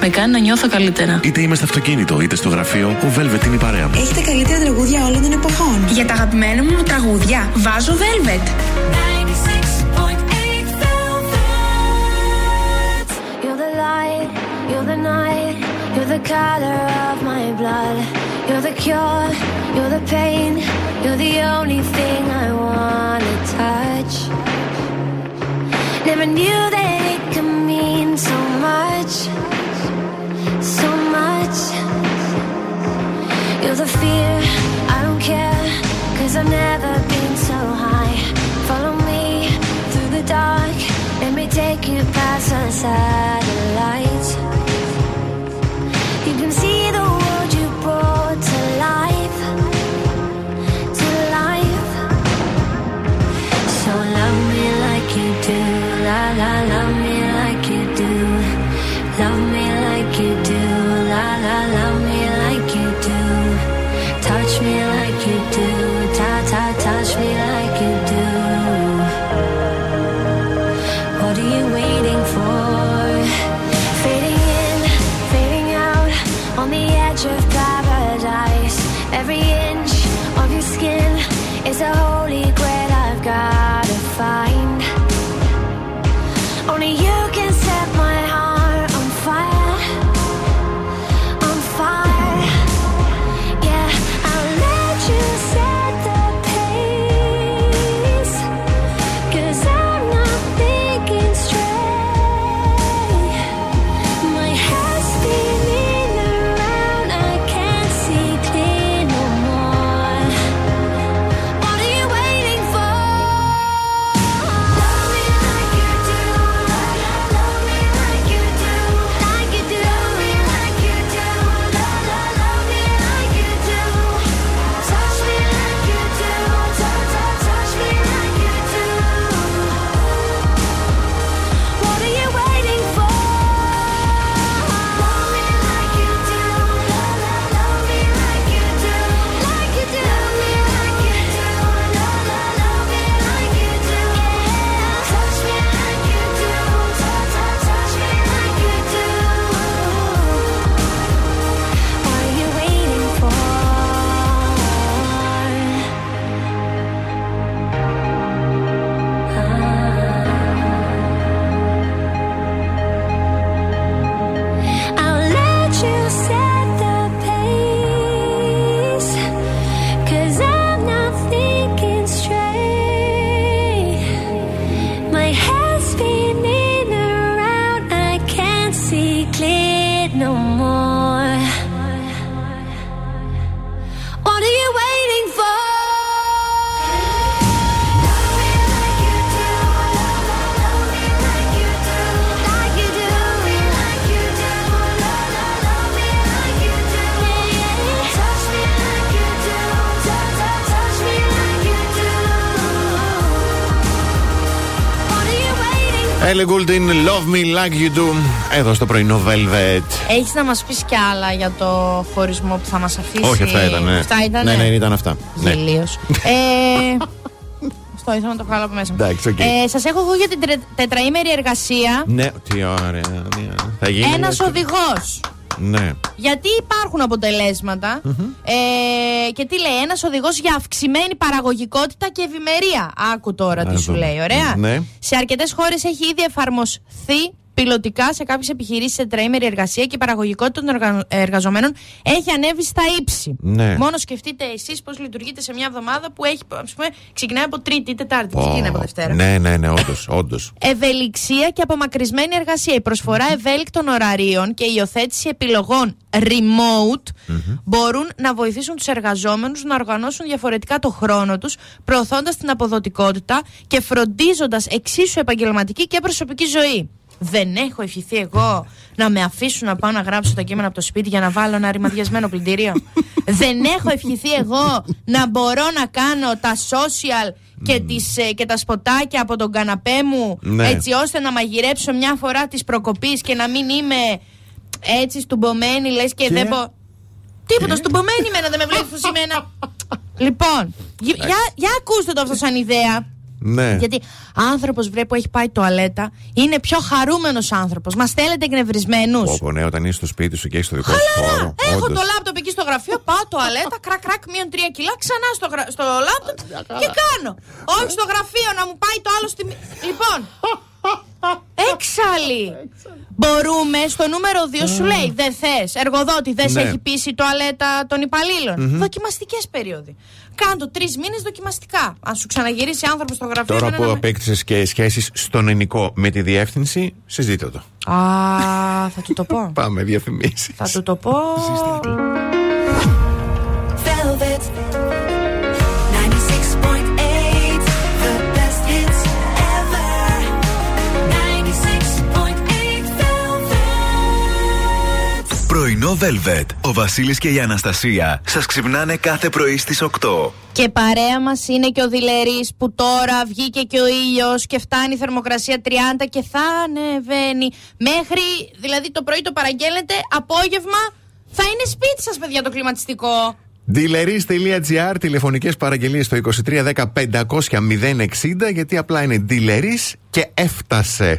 Με κάνει να νιώθω καλύτερα. Είτε είμαι στο αυτοκίνητο, είτε στο γραφείο, ο Velvet είναι η παρέα μου. Έχετε καλύτερη τραγούδια όλων των εποχών. Για τα αγαπημένα μου τραγούδια, βάζω Velvet. Fear, I don't care, cause I've never been so high. Follow me through the dark, let me take you past the satellites. Ellie Goulding, Love Me Like You Do. Εδώ στο πρωινό Velvet. Έχεις να μας πεις κι άλλα για το χωρισμό που θα μας αφήσει; Όχι, αυτά ήταν. Ναι, Αυτά ήταν. ναι, ναι, ήταν αυτά. Ναι. Γελοίος. <laughs> ε, αυτό ήθελα να το βγάλω από μέσα μου. Εντάξει, οκ. ε, Σας έχω εγώ για την τρε- τετραήμερη εργασία. Ναι, τι ωραία. ναι. Θα γίνει. Ένας οδηγός. Ναι. Γιατί υπάρχουν αποτελέσματα. ε, και τι λέει, ένας οδηγός για αυξημένη παραγωγικότητα και ευημερία. Άκου τώρα τι Να σου δούμε. λέει, ωραία. Ναι. Σε αρκετές χώρες έχει ήδη εφαρμοστεί πιλωτικά σε κάποιες επιχειρήσεις σε τετραήμερη εργασία και η παραγωγικότητα των εργα- εργαζομένων έχει ανέβει στα ύψη. Ναι. Μόνο σκεφτείτε εσείς πώς λειτουργείτε σε μια εβδομάδα που έχει, ας πούμε, ξεκινάει από Τρίτη ή Τετάρτη. Δεν ξεκινάει από Δευτέρα; Ναι, ναι, ναι, όντως. όντως. Ευελιξία και απομακρυσμένη εργασία. Η προσφορά ευέλικτων ωραρίων και η υιοθέτηση επιλογών remote μπορούν να βοηθήσουν τους εργαζόμενους να οργανώσουν διαφορετικά το χρόνο τους, προωθώντας την αποδοτικότητα και φροντίζοντας εξίσου επαγγελματική και προσωπική ζωή. Δεν έχω ευχηθεί εγώ να με αφήσουν να πάω να γράψω τα κείμενα από το σπίτι για να βάλω ένα ρημαδιασμένο πλυντήριο. <laughs> Δεν έχω ευχηθεί εγώ να μπορώ να κάνω τα social και, τις, ε, και τα σποτάκια από τον καναπέ μου Ναι. έτσι ώστε να μαγειρέψω μια φορά της προκοπής και να μην είμαι έτσι στουμπομένη λες και, Και; δεν μπο... Τίποτα, στουμπομένη μένα δεν με βλέπεις σημαίνα. <laughs> λοιπόν, γυ- για, για ακούστε το αυτό σαν ιδέα. Ναι. Γιατί άνθρωπος βρε που έχει πάει τουαλέτα είναι πιο χαρούμενος άνθρωπος. Μας θέλετε εκνευρισμένους. Όπω ναι, όταν είσαι στο σπίτι σου και έχεις το δικό σου χώρο. Έχω όντως. το λάπτοπ εκεί στο γραφείο, πάω τουαλέτα, κρακ κρακ, μείον τρία κιλά, ξανά στο, γρα... στο λάπτοπ και κάνω; Όχι στο γραφείο να μου πάει το άλλο στη. μη- Λοιπόν. Έξαλλη! Μπορούμε στο νούμερο 2 σου λέει δεν θες, εργοδότη δεν σε Ναι. έχει πείσει η τουαλέτα των υπαλλήλων. Μμμ. Δοκιμαστικές περίοδοι. Κάντο τρεις μήνες δοκιμαστικά. Αν σου ξαναγυρίσει άνθρωπο στο γραφείο. Τώρα δεν που είναι απέκτησες και σχέσεις στον ενικό με τη διεύθυνση, συζήτω το. να- Α, θα του το πω. <laughs> Πάμε, διαφημίσεις. θα του το πω. Πρωινό Velvet. Ο Βασίλης και η Αναστασία σας ξυπνάνε κάθε πρωί στις 8. Και παρέα μας είναι και ο Δηλερής που τώρα βγήκε και ο ήλιος και φτάνει η θερμοκρασία 30 και θα ανεβαίνει. Μέχρι, δηλαδή το πρωί το παραγγέλνετε, απόγευμα θα είναι σπίτι σας, παιδιά, το κλιματιστικό. Dealeries.gr, τηλεφωνικές παραγγελίες στο 2310 500 060, γιατί απλά είναι Dealeries και έφτασε.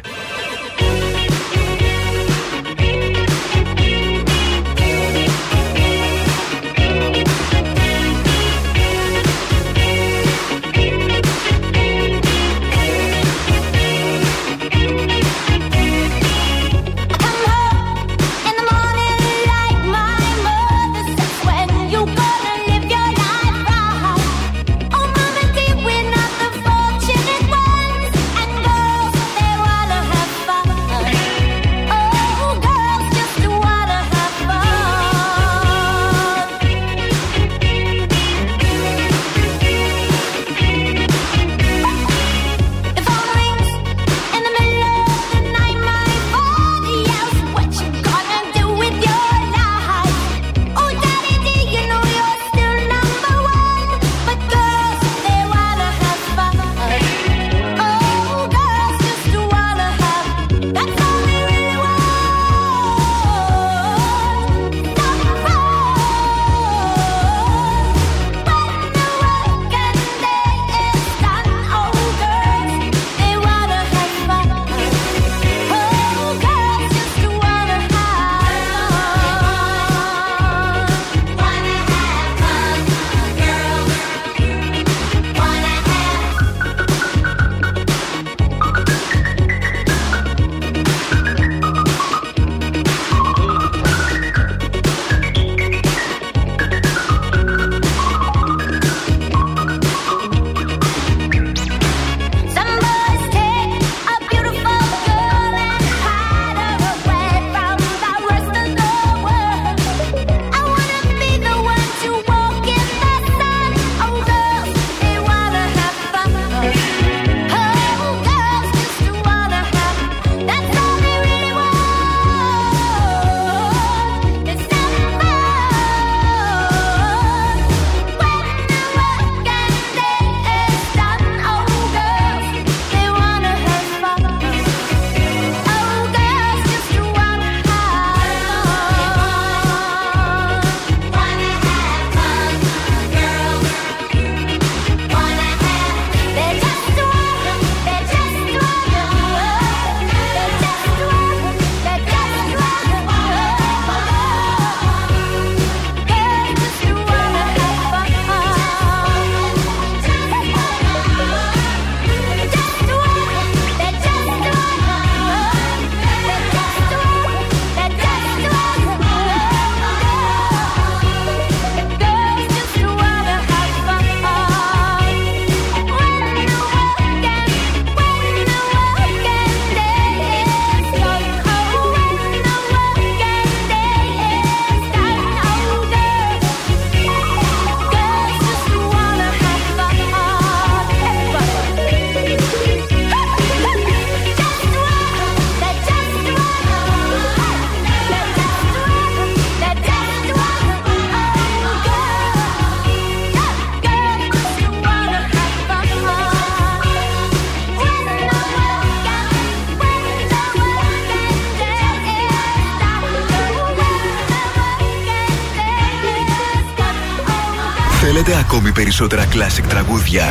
περισσότερα κλασικ τραγούδια.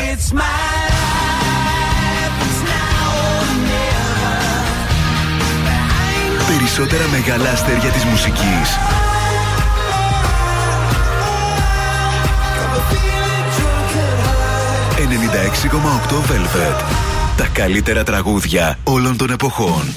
Περισσότερα μεγάλα αστέρια της μουσικής. 96,8 Velvet. Τα καλύτερα τραγούδια όλων των εποχών.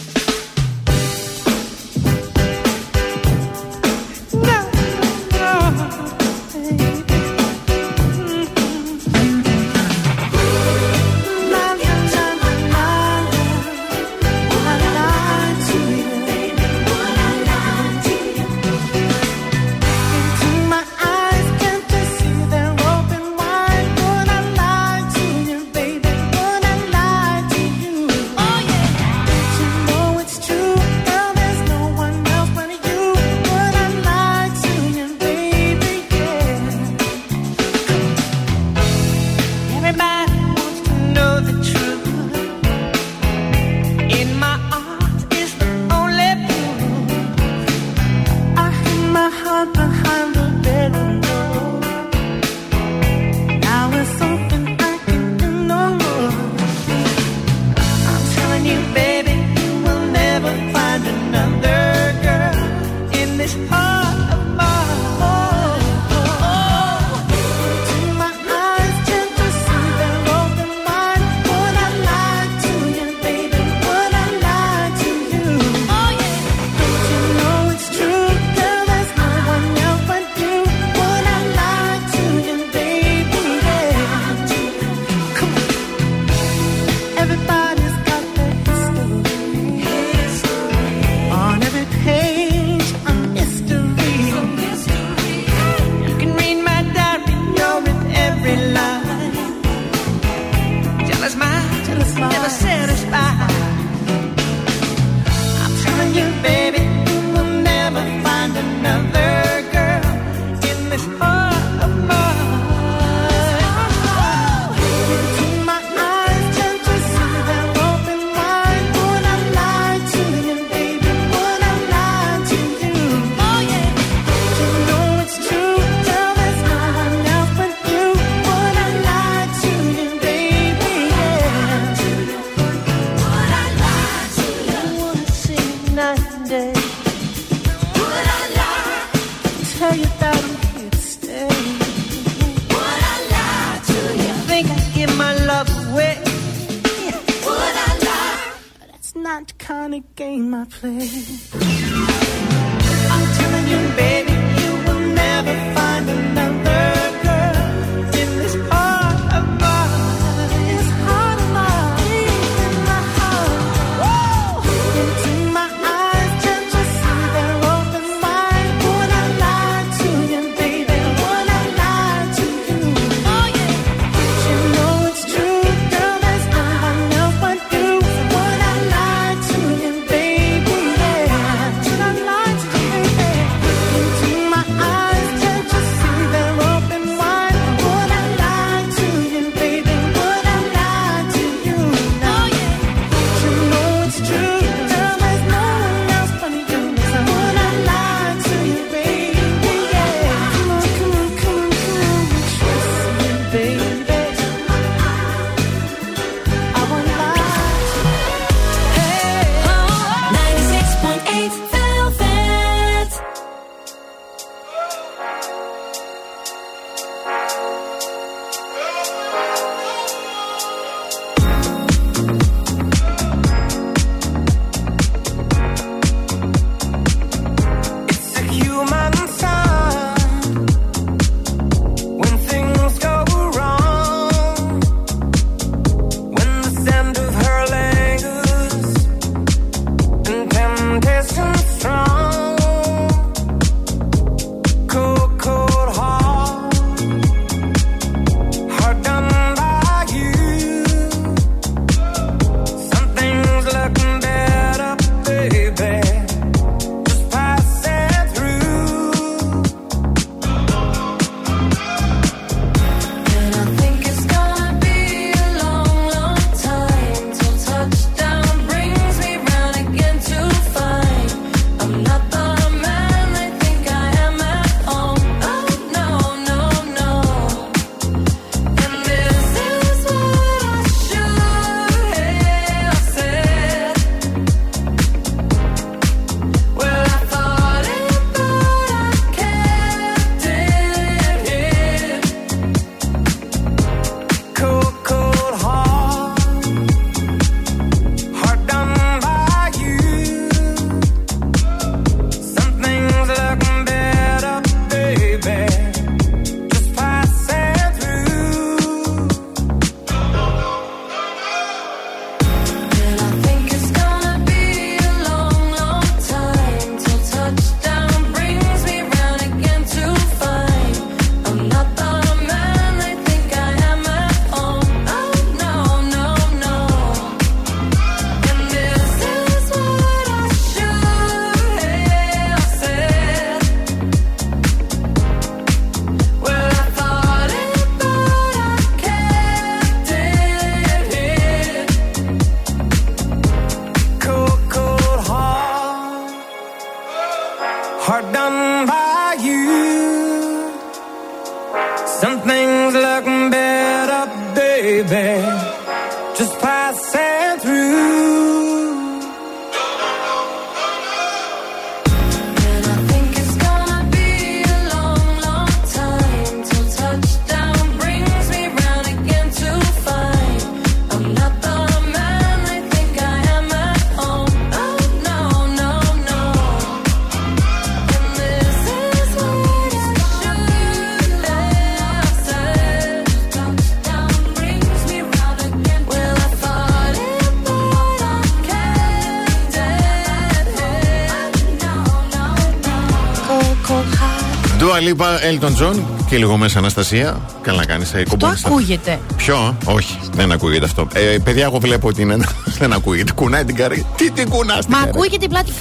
Dua Lipa, Elton John και λίγο μέσα Αναστασία. Καλά να κάνεις. Το ακούγεται. Ποιο, όχι, δεν ακούγεται αυτό. Ε, παιδιά, εγώ βλέπω ότι είναι. <laughs> δεν ακούγεται. Κουνάει την καρδιά. Τι την κουνάς Μα ακούγεται η πλάτη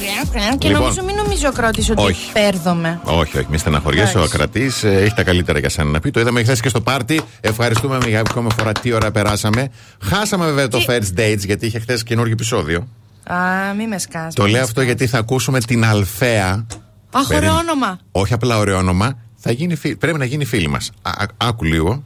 και Λοιπόν. νομίζω μην νομίζει ο ακρότης ότι Όχι. πέρδομαι. Όχι, όχι, μη στεναχωριέσαι. Ο Εντάξει. ακρατή έχει τα καλύτερα για σένα να πει. Το είδαμε χθε και στο πάρτι. Ευχαριστούμε για ακόμη φορά τι ώρα περάσαμε. Χάσαμε βέβαια το first dates γιατί είχε χθες καινούργιο επεισόδιο. Α, μη με σκάς. Το λέω αυτό γιατί θα ακούσουμε την Αλφαία. Αχ, ωραίο Περίμενε. όνομα. Όχι απλά ωραίο όνομα. Θα γίνει, φι- πρέπει να γίνει φίλη μας. Άκου λίγο.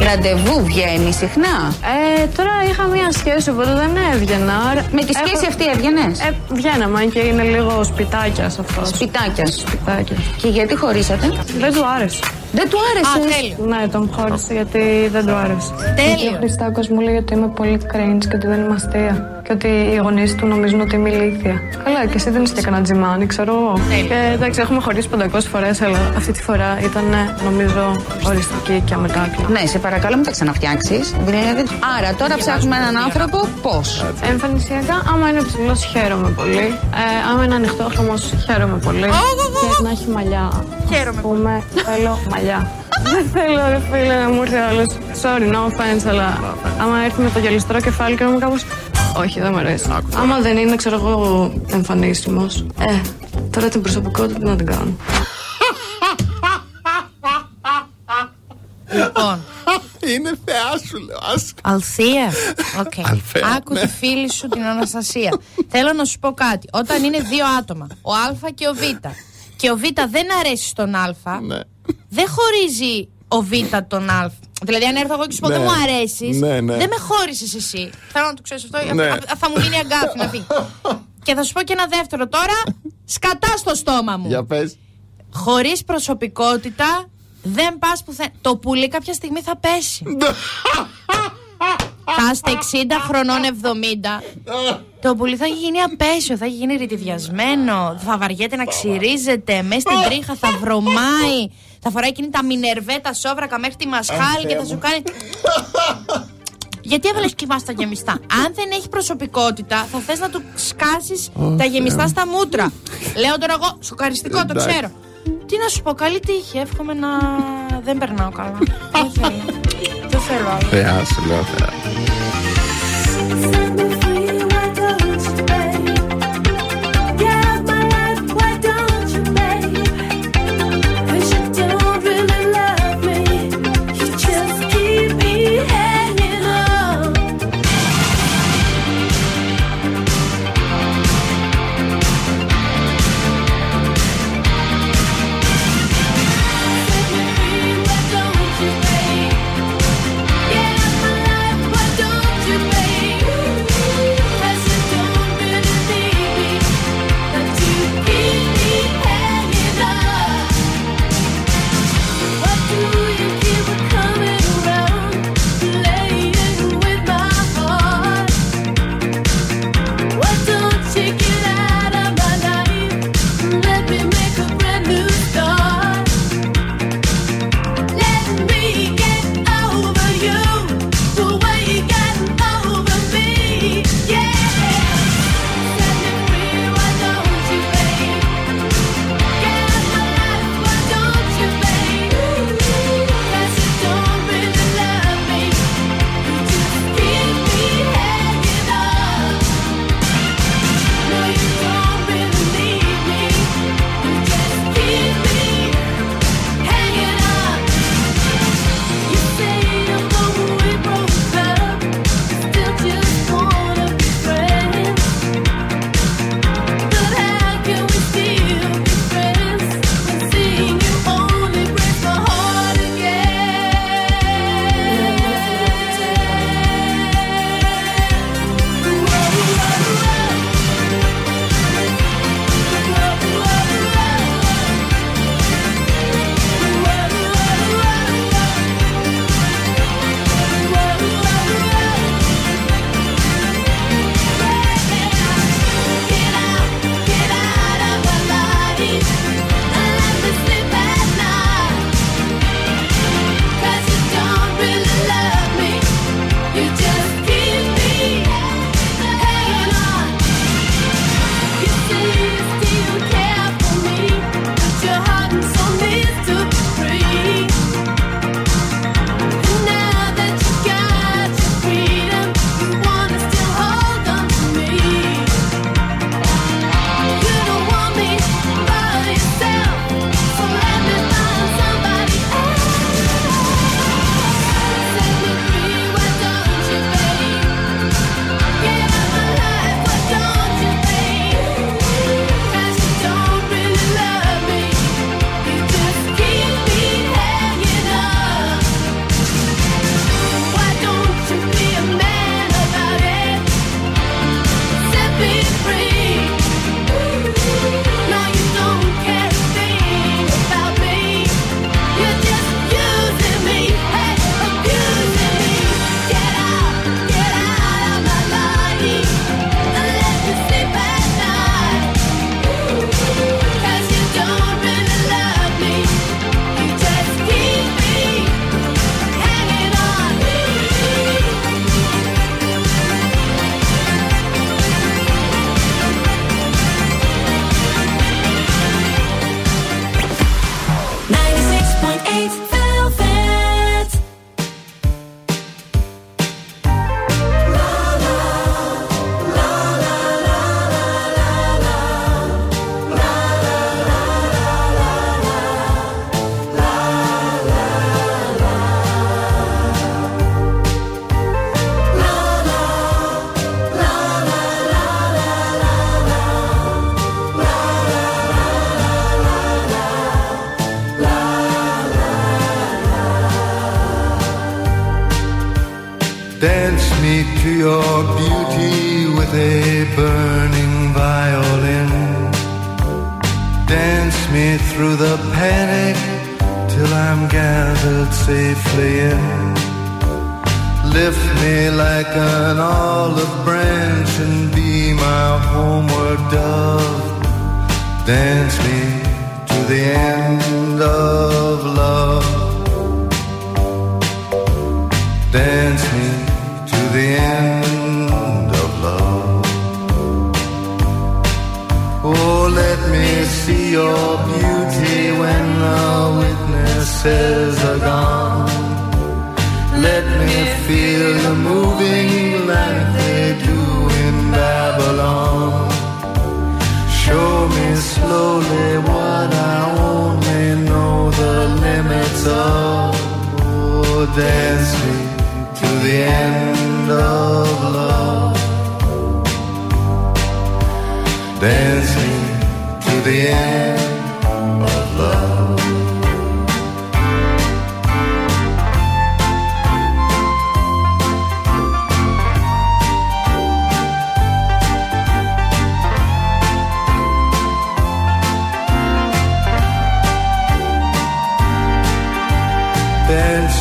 Ραντεβού βγαίνει συχνά; Ε, τώρα είχα μία σχέση, οπότε δεν έβγαινα. Με τη σχέση αυτή έβγαινες; Ε, βγαίναμε και είναι λίγο σπιτάκιας αυτός. Σπιτάκιας. Σπιτάκιας. Και γιατί χωρίσατε; Δεν του άρεσε. Δεν του άρεσε; Α, τέλειο. Ναι, τον χώρισε γιατί δεν του άρεσε. Τέλειο. Και ο Χριστάκος μου λέει ότι είμαι πολύ cringe και ότι δεν είμαι αστεία. Και ότι οι γονείς του νομίζουν ότι είμαι ηλίθεια. Καλά, και εσύ δεν είσαι και κανένα τζιμάνι, ξέρω εγώ. Και εντάξει, έχουμε χωρίσει 500 φορές, αλλά αυτή τη φορά ήταν, νομίζω, οριστική και αμετάκλητη. Ναι, σε παρακαλώ μην τα ξαναφτιάξεις. Δηλαδή... Άρα τώρα ψάχνουμε έναν άνθρωπο πώς; Εμφανισιακά, άμα είναι ψηλός, χαίρομαι πολύ. Ε, άμα είναι ανοιχτό χρωμό, χαίρομαι πολύ. Και να έχει μαλλιά. Χαίρομαι. Πούμε, θέλω μαλλιά. <laughs> Δεν θέλω, ρε φίλε, να μου έρθει άλλος. Sorry, no offense, αλλά άμα έρθει με το γυαλιστρό κεφάλι και να μου κάπως. Όχι, δεν μου αρέσει. Άμα δεν είναι, ξέρω εγώ, εμφανίσιμο. Ε, τώρα την προσωπικότητα τι να την κάνω. Λοιπόν. Είναι θεά σου, λέω. Ας... Αλθεία. <laughs> Οκ. Αλθέα, Άκου ναι. τη φίλη σου την Αναστασία. Θέλω να σου πω κάτι. Όταν είναι δύο άτομα, ο Α και ο Β, και ο Β δεν αρέσει στον Α, Ναι. δεν χωρίζει ο Β τον Α. Δηλαδή, αν έρθω εγώ και σου πω Ναι. δεν μου αρέσεις, Ναι, ναι. δεν με χώρισες εσύ. Θέλω να το ξέρεις αυτό. Ναι. Α- α- Θα μου γίνει αγκάθι να φύγει. <laughs> και θα σου πω και ένα δεύτερο τώρα. Σκατά στο στόμα μου. Για πες. Χωρίς προσωπικότητα δεν πας πουθενά. Το πουλί κάποια στιγμή θα πέσει. θα είστε 60 χρονών 70. Το πουλί θα έχει γίνει απέσιο, θα έχει γίνει ρητιδιασμένο. Θα βαριέται να ξυρίζεται. Μέσα στην τρίχα θα βρωμάει. Θα φοράει εκείνη τα μινερβέτα σόβρακα μέχρι τη μασχάλη και θα σου κάνει. Γιατί έβαλες κοιμά στα γεμιστά; Αν δεν έχει προσωπικότητα, θα θες να του σκάσεις τα γεμιστά στα μούτρα. Λέω τώρα εγώ, σοκαριστικό, το Εντάξει. ξέρω. Τι να σου πω, καλή τύχη. Εύχομαι να δεν περνάω καλά. <laughs> Δεν θέλω. Δεν θέλω άλλο. Θεά σου, λέω θεά.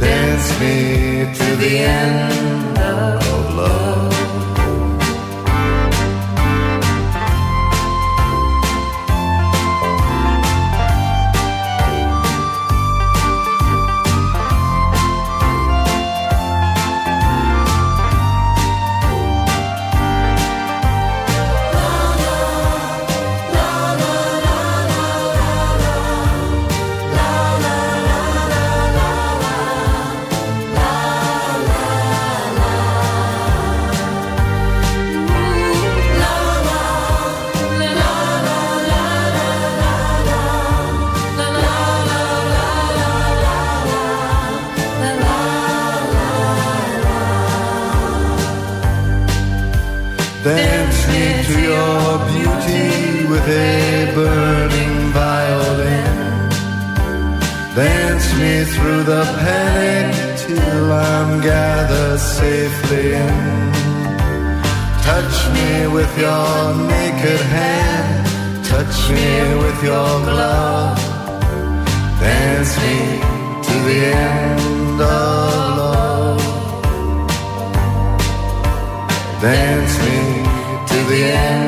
Dance me to the end of a burning violin. Dance me through the panic till I'm gathered safely in. Touch me with your naked hand. Touch me with your glove. Dance me to the end of love. Dance me to the end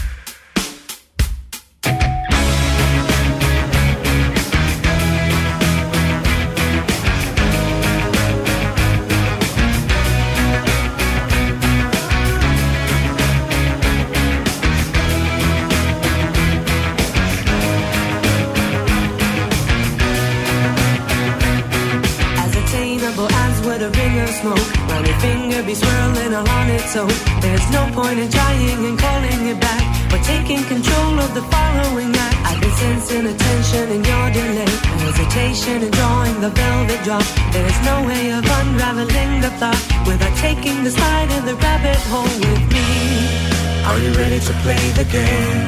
To play the game?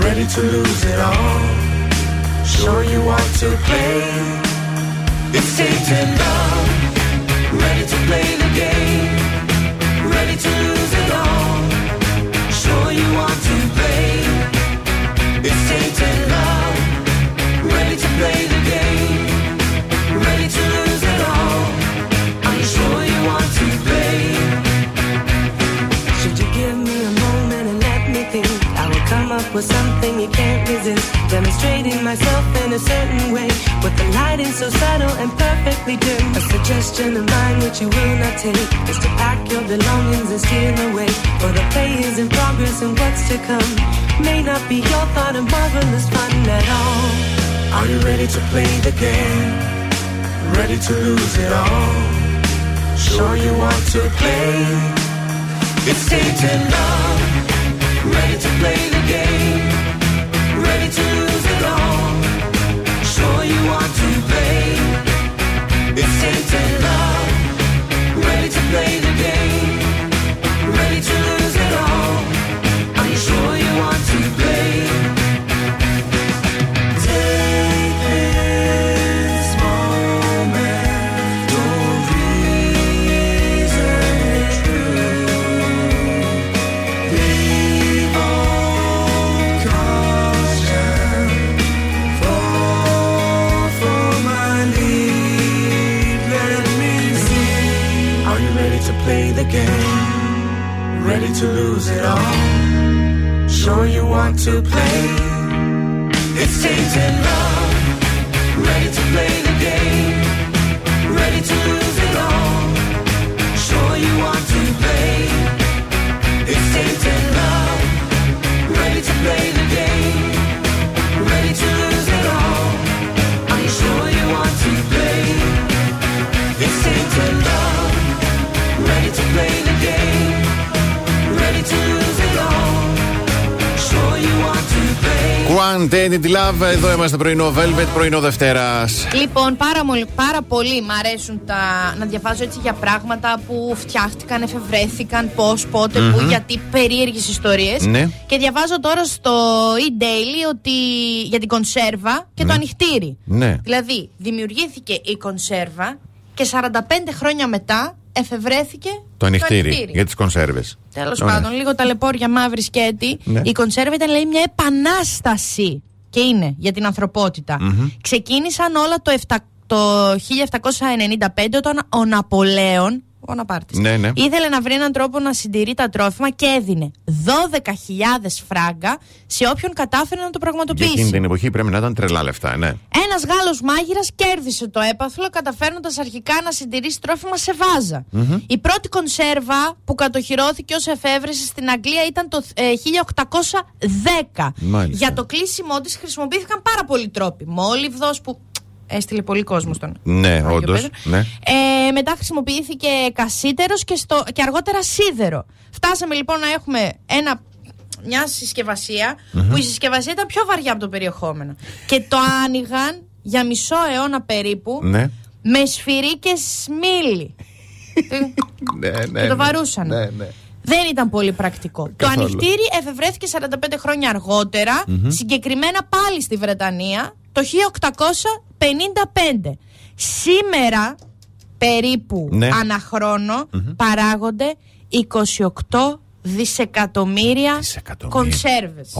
Ready to lose it all? Sure you want to play? It's taking love. Ready to play the game. Was something you can't resist. Demonstrating myself in a certain way. With the lighting so subtle and perfectly dim. A suggestion of mine which you will not take is to pack your belongings and steal away. For the play is in progress and what's to come may not be your thought of marvelous fun at all. Are you ready to play the game? Ready to lose it all? Sure you want to play? It's tainted love. Ready to play the game? Ready to lose it all? Sure you want to play? Love, εδώ είμαστε πρωινό Velvet, πρωινό Δευτέρας. Λοιπόν, πάρα, μολ- πάρα πολύ μ' αρέσουν τα, να διαβάζω έτσι για πράγματα που φτιάχτηκαν, εφευρέθηκαν, πώς, πότε, πού, Μμμ. γιατί περίεργες ιστορίες. Ναι. Και διαβάζω τώρα στο e-daily ότι για την κονσέρβα και το ανοιχτήρι. Ναι. Δηλαδή, δημιουργήθηκε η κονσέρβα και 45 χρόνια μετά εφευρέθηκε Το ανοιχτήρι για τις κονσέρβες. Τέλος πάντων, λίγο ταλαιπώρια μαύρη σκέτη. Ναι. Η κονσέρβα ήταν λέει μια επανάσταση. Και είναι για την ανθρωπότητα. Μμμ. Ξεκίνησαν όλα το, 7, το 1795 όταν ο Ναπολέον. Ο Ναπάρτης, Ναι, ναι. Ήθελε να βρει έναν τρόπο να συντηρεί τα τρόφιμα και έδινε 12.000 φράγκα σε όποιον κατάφερε να το Για πραγματοποιήσει. εκείνη την εποχή πρέπει να ήταν τρελά λεφτά, ναι. Ένας Γάλλος μάγειρας κέρδισε το έπαθλο, καταφέρνοντας αρχικά να συντηρήσει τρόφιμα σε βάζα. Μμμ. Η πρώτη κονσέρβα που κατοχυρώθηκε ως εφεύρεση στην Αγγλία ήταν το ε, 1810. Μάλιστα. Για το κλείσιμό της χρησιμοποιήθηκαν πάρα πολλοί τρόποι. Μόλιβδο που έστειλε πολύ κόσμο στον. Ναι, Άγιο όντως. Πέτρο. Ναι. Ε, μετά χρησιμοποιήθηκε κασίτερος και, στο, και αργότερα σίδερο. Φτάσαμε λοιπόν να έχουμε ένα, μια συσκευασια Μμμ. που η συσκευασία ήταν πιο βαριά από το περιεχόμενο. Και το άνοιγαν για μισό αιώνα περίπου Ναι. με σφυρίκες μήλι. Ναι, <laughs> ναι. και το ναι. βαρούσαν. Ναι, ναι. Δεν ήταν πολύ πρακτικό. Καθόλου. Το ανοιχτήρι εφευρέθηκε 45 χρόνια αργότερα, Μμμ. συγκεκριμένα πάλι στη Βρετανία, το 1855. Σήμερα, περίπου Ναι. ανά χρόνο, παράγονται 28 δισεκατομμύρια κονσέρβες.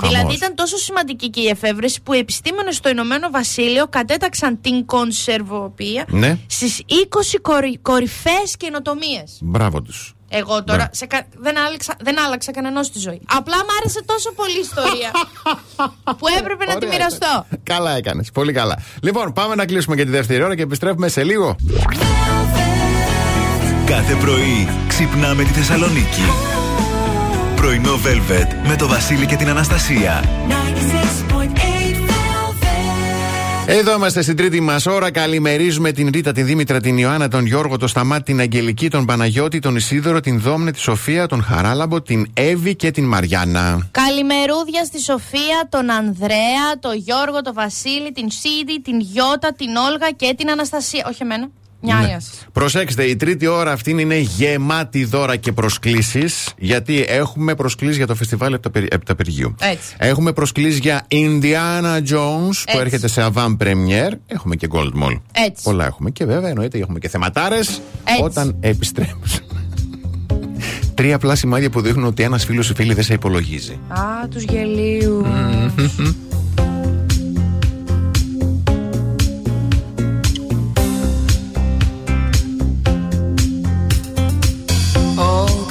Δηλαδή χαμός. ήταν τόσο σημαντική και η εφεύρεση που οι επιστήμονες στο Ηνωμένο Βασίλειο κατέταξαν την κονσερβοποιία Ναι. στις 20 κορυ... κορυφαίες καινοτομίες. Μπράβο τους. Εγώ τώρα Ναι. σε κα- δεν, άλλαξα, δεν άλλαξα κανένα στη ζωή. Απλά μου άρεσε τόσο πολύ η ιστορία που έπρεπε να τη Ωραία μοιραστώ. Καλά έκανες. Πολύ καλά. Λοιπόν, πάμε να κλείσουμε για τη δεύτερη ώρα και επιστρέφουμε σε λίγο. Κάθε πρωί ξυπνάμε τη Θεσσαλονίκη. Πρωινό Velvet με το Βασίλη και την Αναστασία. 96.8 Εδώ είμαστε στην τρίτη μας ώρα. Καλημερίζουμε την Ρίτα, την Δήμητρα, την Ιωάννα, τον Γιώργο, τον Σταμάτη, την Αγγελική, τον Παναγιώτη, τον Ισίδωρο, την Δόμνε, τη Σοφία, τον Χαράλαμπο, την Εύη και την Μαριάννα. Καλημερούδια στη Σοφία, τον Ανδρέα, τον Γιώργο, τον Βασίλη, την Σίδη, την Γιώτα, την Όλγα και την Αναστασία. Όχι εμένα. Μια Ναι. άλλη σας. Προσέξτε, η τρίτη ώρα αυτή είναι γεμάτη δώρα και προσκλήσεις. Γιατί έχουμε προσκλήσεις για το φεστιβάλ Επταπερι- Επταπεργίου. Έτσι. Έχουμε προσκλήσεις για Indiana Jones που Έτσι. έρχεται σε avant premiere. Έχουμε και Gold Mall. Έτσι. Πολλά έχουμε. Και βέβαια εννοείται έχουμε και θεματάρες Έτσι. όταν επιστρέφουμε. <laughs> Τρία απλά σημάδια που δείχνουν ότι ένας φίλος ή φίλη δεν σε υπολογίζει. Α, τους γελίους.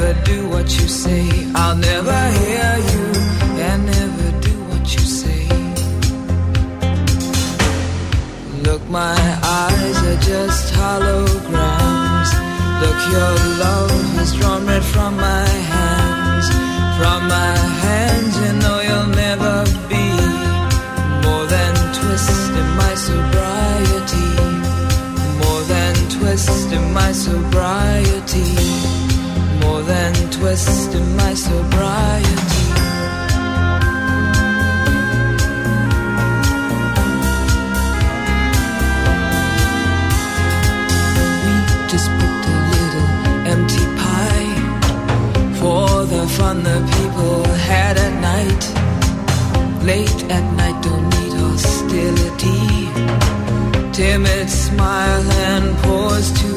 never do what you say. I'll never hear you my sobriety. We just booked a little empty pie for the fun the people had at night. Late at night, don't need hostility. Timid smile and pause free.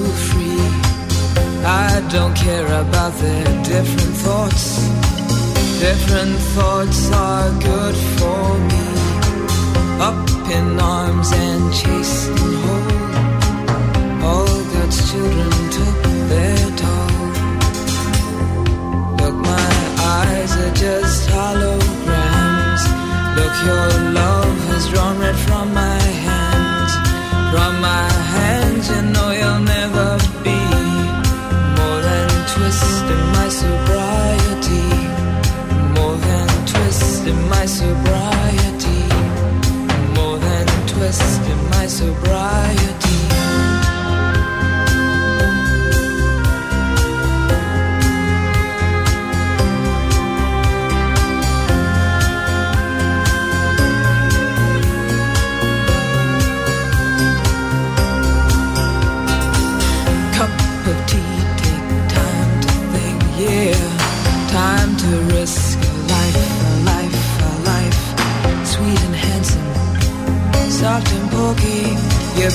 I don't care about their different thoughts. Different thoughts are good for me. Up in arms and chasing whole. All God's children took their toll. Look, my eyes are just holograms. Look, your love has drawn red from my hands. From my hands, you know you'll never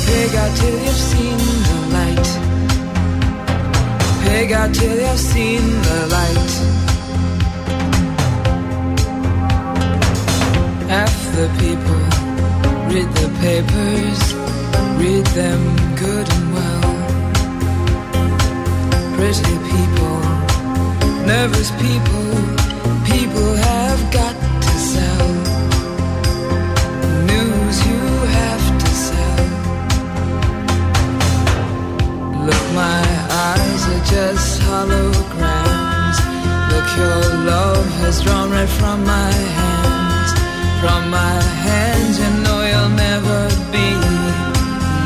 pig out till you've seen the light. Pig out till you've seen the light. Half the people read the papers, read them good and well pretty people, nervous people, people holograms. Look, your love has drawn red from my hands. From my hands, you know you'll never be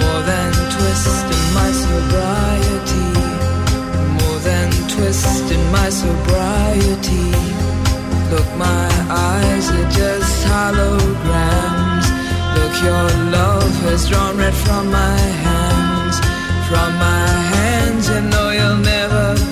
more than twist in my sobriety more than twist in my sobriety. Look, my eyes are just holograms. Look, your love has drawn red from my hands. From my hands, you know you'll never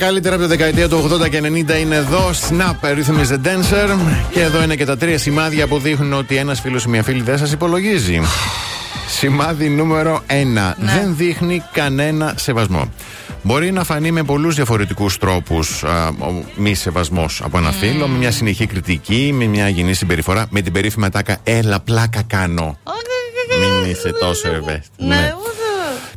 Καλύτερα από τη δεκαετία του 80 και 90 είναι εδώ. Snap, Rhythm is a Dancer. Και εδώ είναι και τα τρία σημάδια που δείχνουν ότι ένας φίλος ή μια φίλη δεν σας υπολογίζει. Σημάδι νούμερο 1. Δεν δείχνει κανένα σεβασμό. Μπορεί να φανεί με πολλούς διαφορετικούς τρόπους ο μη σεβασμός από ένα φίλο, με μια συνεχή κριτική, με μια γενή συμπεριφορά, με την περίφημη ατάκα Έλα, πλάκα κάνω. Μην είσαι τόσο ευαίσθητη. Ναι.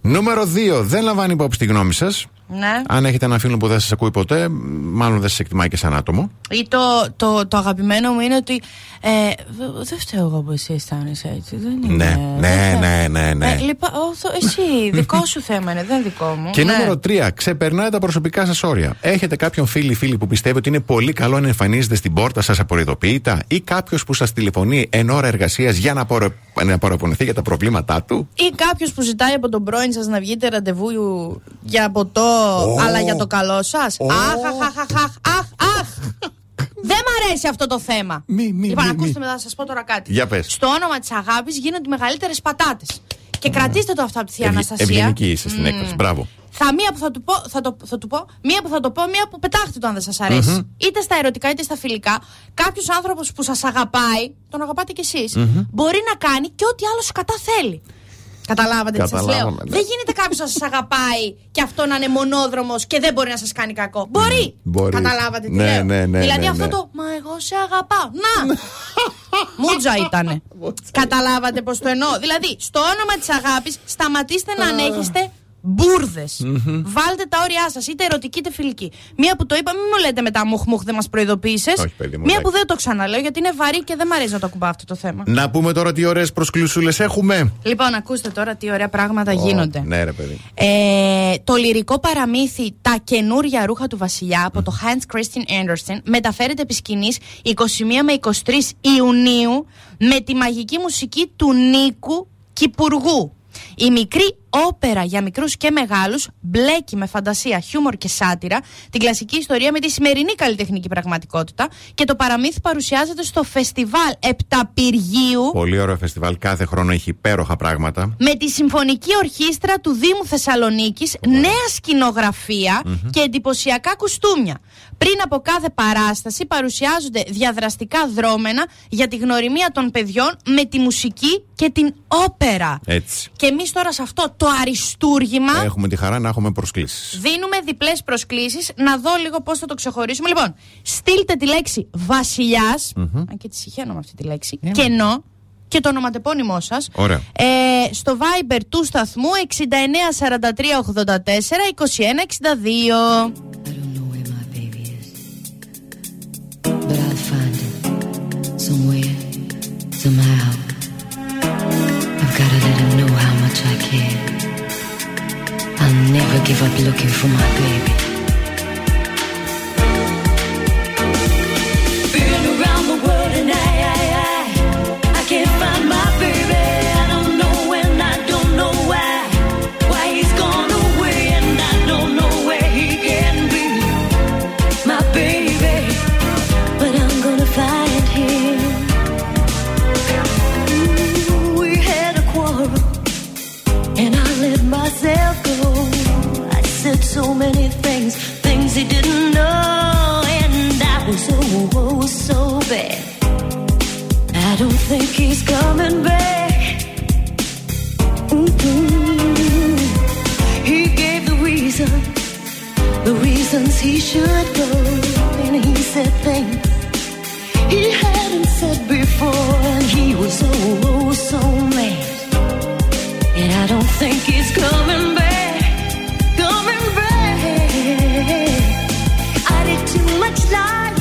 Νούμερο 2. Δεν λαμβάνει υπόψη τη γνώμη σας. Ναι. Αν έχετε ένα φίλο που δεν σας ακούει ποτέ, μάλλον δεν σα εκτιμάει και σαν άτομο. Ή το, το, το αγαπημένο μου είναι ότι ε, δε- δεν φταίω εγώ που εσύ αισθάνεσαι έτσι. Δεν είναι. Ναι, ναι, ναι, ναι, ναι. Ε, λοιπά, ο, θο- εσύ, <laughs> δικό σου θέμα είναι, δεν δικό μου. Και Ναι. νούμερο 3. Ξεπερνάει τα προσωπικά σας όρια. Έχετε κάποιον φίλη φίλη που πιστεύει ότι είναι πολύ καλό να εμφανίζεται στην πόρτα σας απορριδοποιητά ή κάποιος που σας τηλεφωνεί εν ώρα εργασίας για να, απορρε... να παραπονεθεί για τα προβλήματά του; Ή κάποιος που ζητάει από τον πρώην σας να βγείτε ραντεβού για ποτό, αλλά για το καλό σας; Αχ, αχ, αχ, αχ, αχ, αχ. Δεν μ' αρέσει αυτό το θέμα. λοιπόν, ακούστε με, θα σας πω τώρα κάτι. Για πες. Στο όνομα της αγάπης γίνονται οι μεγαλύτερες πατάτες. Και κρατήστε το αυτό από τη θεία Ευγε- Αναστασία. Ευγενική είσαι στην Μμμ. έκφραση. Μπράβο. Θα μία που θα του πω, θα το, θα του πω, μία που θα το πω, μία που πετάχτε το αν δεν σας αρέσει. Μμμ. Είτε στα ερωτικά είτε στα φιλικά. Κάποιος άνθρωπος που σας αγαπάει, τον αγαπάτε κι εσείς, Μμμ. μπορεί να κάνει και ό,τι άλλο σου κατά θέλει. Καταλάβατε τι σας λέω. Καταλάβαμε, ναι. Δεν γίνεται κάποιος να σας αγαπάει και αυτό να είναι μονόδρομος και δεν μπορεί να σας κάνει κακό. Μπορεί! Μπορεί. Καταλάβατε τι Ναι, λέω. ναι, ναι, δηλαδή ναι, αυτό ναι. το Μα εγώ σε αγαπάω. Να! Μούτζα ήτανε. <laughs> Καταλάβατε πώ το εννοώ. Δηλαδή, στο όνομα της αγάπης, σταματήστε να ανέχεστε μπουρδες. Βάλτε τα όρια σας, είτε ερωτική είτε φιλική. Μία που το είπα, μην μου λέτε μετά μουχ μουχ δεν μας προειδοποίησες. Όχι, παιδί μου, Μία εντάξει. που δεν το ξαναλέω, γιατί είναι βαρύ και δεν μ' αρέσει να το ακουμπάω αυτό το θέμα. Να πούμε τώρα τι ωραίες προσκλησούλες έχουμε. Λοιπόν, ακούστε τώρα τι ωραία πράγματα γίνονται. Ναι, ρε παιδί. Ε, το λυρικό παραμύθι Τα καινούρια ρούχα του Βασιλιά από το Hans Christian Andersen μεταφέρεται επί σκηνής 21 με 23 Ιουνίου με τη μαγική μουσική του Νίκου Κυπουργού. Η μικρή όπερα για μικρούς και μεγάλους μπλέκει με φαντασία, χιούμορ και σάτυρα την κλασική ιστορία με τη σημερινή καλλιτεχνική πραγματικότητα και το παραμύθι παρουσιάζεται στο φεστιβάλ Επταπυργίου Πολύ ωραίο φεστιβάλ. Κάθε χρόνο έχει υπέροχα πράγματα. με τη Συμφωνική Ορχήστρα του Δήμου Θεσσαλονίκης, νέα σκηνογραφία και εντυπωσιακά κουστούμια. Πριν από κάθε παράσταση παρουσιάζονται διαδραστικά δρόμενα για τη γνωριμία των παιδιών με τη μουσική και την όπερα. Έτσι. Και εμείς τώρα σε αυτό το αριστούργημα Έχουμε τη χαρά να έχουμε προσκλήσεις. δίνουμε διπλές προσκλήσεις να δω λίγο πώς θα το ξεχωρίσουμε. Λοιπόν, στείλτε τη λέξη βασιλιάς, αν και τη συχαίνω με αυτή τη λέξη, κενό και το ονοματεπώνυμό σας Ωραία. ε, στο Viber του σταθμού 6943842162. Up looking for my baby. He should go. And he said things he hadn't said before. And he was oh, oh so mad. And I don't think he's coming back, coming back. I did too much lying,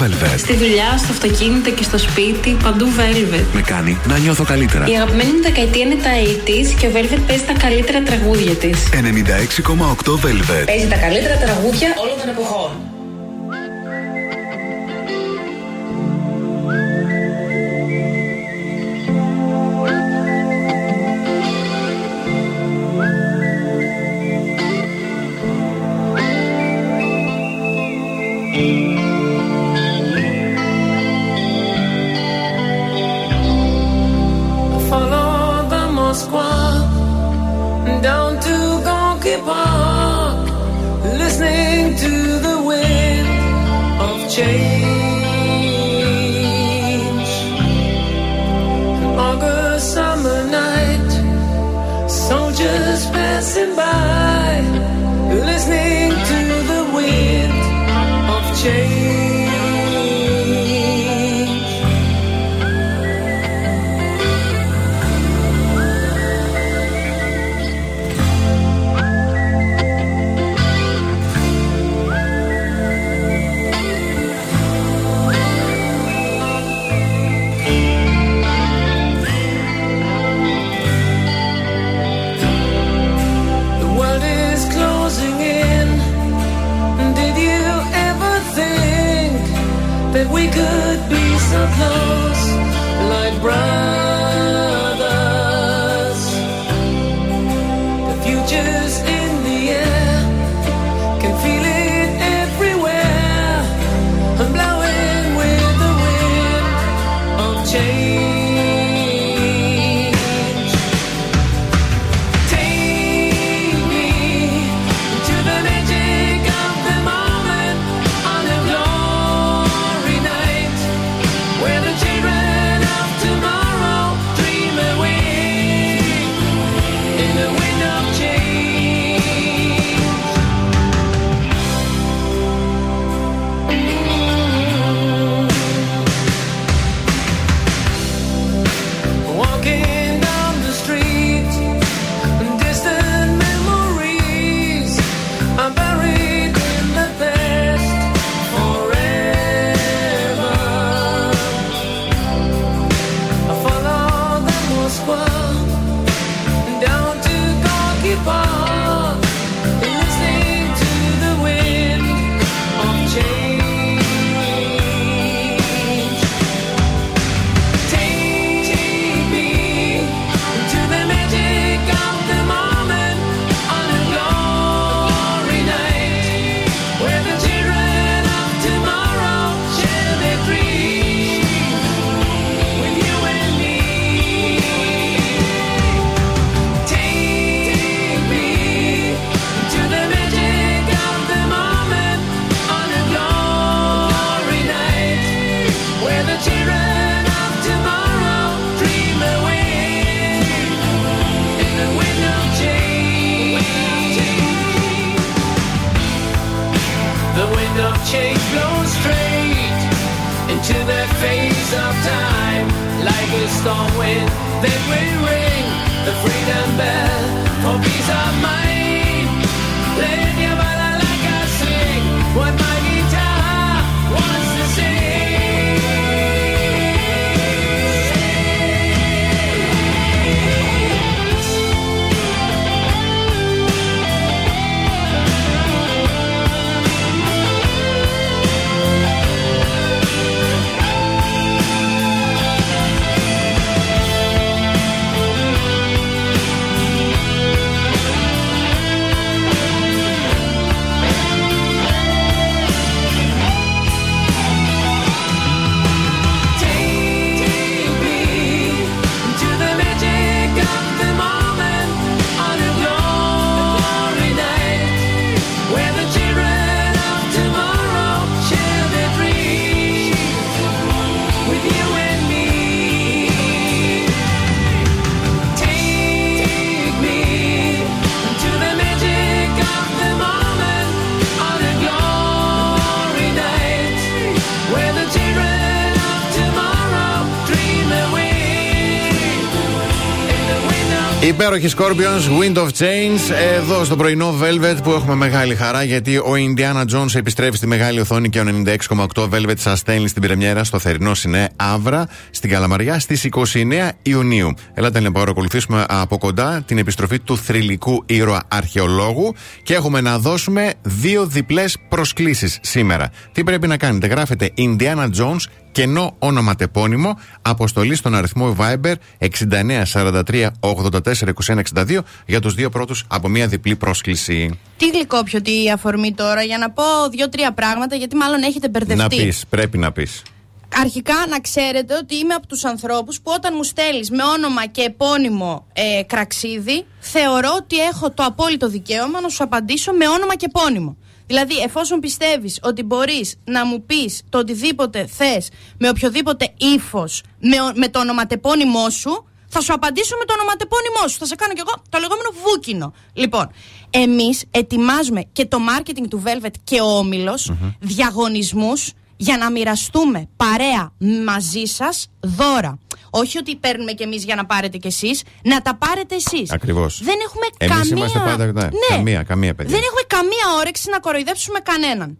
Velvet. Στη δουλειά, στο αυτοκίνητο και στο σπίτι, παντού Velvet. Με κάνει να νιώθω καλύτερα. Η αγαπημένη μου δεκαετία είναι τα 80 και ο Velvet παίζει τα καλύτερα τραγούδια της. 96,8 Velvet. Παίζει τα καλύτερα τραγούδια όλων των εποχών. Υπέροχοι Scorpions, Wind of Change, εδώ στο πρωινό Velvet που έχουμε μεγάλη χαρά γιατί ο Indiana Jones επιστρέφει στη μεγάλη οθόνη και ο 96,8 Velvet σας στέλνει στην πρεμιέρα στο θερινό Σινέ Αύρα στην Καλαμαριά στις 29 Ιουνίου. Ελάτε να παρακολουθήσουμε από κοντά την επιστροφή του θρηλυκού ήρωα αρχαιολόγου και έχουμε να δώσουμε δύο διπλές προσκλήσεις σήμερα. Τι πρέπει να κάνετε, γράφετε Indiana Jones κενό ονοματεπώνυμο, αποστολή στον αριθμό Viber 69 43 84 21 62 για τους δύο πρώτους από μία διπλή πρόσκληση. Τι γλυκόπιο τι αφορμή τώρα για να πω δύο-τρία πράγματα γιατί μάλλον έχετε μπερδευτεί. Να πεις, πρέπει να πεις. Αρχικά να ξέρετε ότι είμαι από τους ανθρώπους που όταν μου στέλνεις με όνομα και επώνυμο ε, κραξίδι θεωρώ ότι έχω το απόλυτο δικαίωμα να σου απαντήσω με όνομα και επώνυμο. Δηλαδή εφόσον πιστεύεις ότι μπορείς να μου πεις το οτιδήποτε θες με οποιοδήποτε ύφος με, ο- με το ονοματεπώνυμό σου θα σου απαντήσω με το ονοματεπώνυμό σου. Θα σε κάνω κι εγώ το λεγόμενο βούκινο. Λοιπόν, εμείς ετοιμάζουμε και το marketing του Velvet και ο όμιλο διαγωνισμούς για να μοιραστούμε παρέα μαζί σας δώρα. Όχι ότι παίρνουμε κι εμείς για να πάρετε κι εσείς, να τα πάρετε εσείς. Ακριβώς. Δεν έχουμε Εμείς καμία. είμαστε πάντα. Ναι, Καμία, καμία παιδιά. Δεν έχουμε καμία όρεξη να κοροϊδέψουμε κανέναν.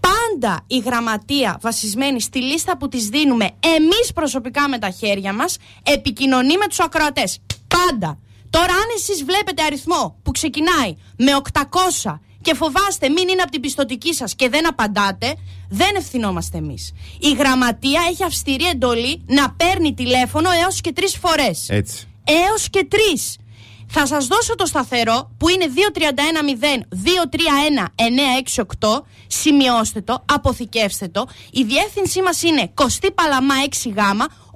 Πάντα η γραμματεία βασισμένη στη λίστα που της δίνουμε εμείς προσωπικά με τα χέρια μας επικοινωνεί με τους ακροατές. Πάντα. Τώρα αν εσείς βλέπετε αριθμό που ξεκινάει με 800 και φοβάστε μην είναι από την πιστοτική σας και δεν απαντάτε, δεν ευθυνόμαστε εμείς. Η γραμματεία έχει αυστηρή εντολή να παίρνει τηλέφωνο έως και τρεις φορές. Έτσι. Έως και τρεις. Θα σας δώσω το σταθερό που είναι 2310-231-968. Σημειώστε το, αποθηκεύστε το. Η διεύθυνσή μας είναι Κωστή Παλαμά 6 γ.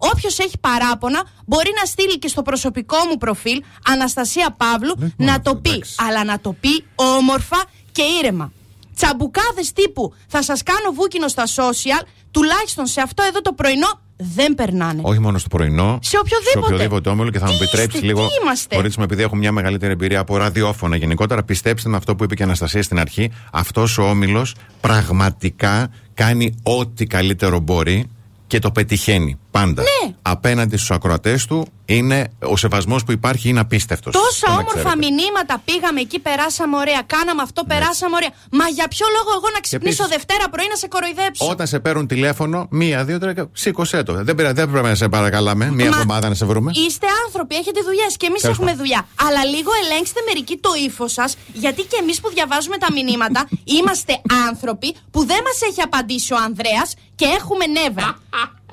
Όποιος έχει παράπονα μπορεί να στείλει και στο προσωπικό μου προφίλ Αναστασία Παύλου να το πει. Αλλά να το πει όμορφα και ήρεμα. Τσαμπουκάδες τύπου θα σας κάνω βούκινο στα social, τουλάχιστον σε αυτό εδώ το πρωινό δεν περνάνε. Όχι μόνο στο πρωινό. Σε οποιοδήποτε. Σε οποιοδήποτε όμιλο και θα μου Τι επιτρέψεις είστε, λίγο. τι είμαστε; Χωρίς μου, επειδή έχω μια μεγαλύτερη εμπειρία από ραδιόφωνα γενικότερα, πιστέψτε με αυτό που είπε και η Αναστασία στην αρχή. Αυτός ο όμιλος πραγματικά κάνει ό,τι καλύτερο μπορεί και το πετυχαίνει πάντα. Ναι. Απέναντι στους ακροατές του είναι ο σεβασμός που υπάρχει είναι απίστευτος. Τόσα όμορφα μηνύματα πήγαμε εκεί, περάσαμε ωραία. Κάναμε αυτό, περάσαμε ωραία. Μα για ποιο λόγο εγώ να ξυπνήσω επίσης- Δευτέρα πρωί να σε κοροϊδέψω; Όταν σε παίρνουν τηλέφωνο, μία, δύο, τρία, σήκωσέ το. Δεν, πήρα- δεν πρέπει να σε παρακαλάμε. Μία Μα- εβδομάδα να σε βρούμε. Είστε άνθρωποι, έχετε δουλειές και εμείς Τέλος έχουμε πάντων. δουλειά. Αλλά λίγο ελέγξτε μερικοί το ύφο σας, γιατί και εμείς που διαβάζουμε τα μηνύματα <laughs> είμαστε άνθρωποι που δεν μας έχει απαντήσει ο Ανδρέας και έχουμε νεύρα.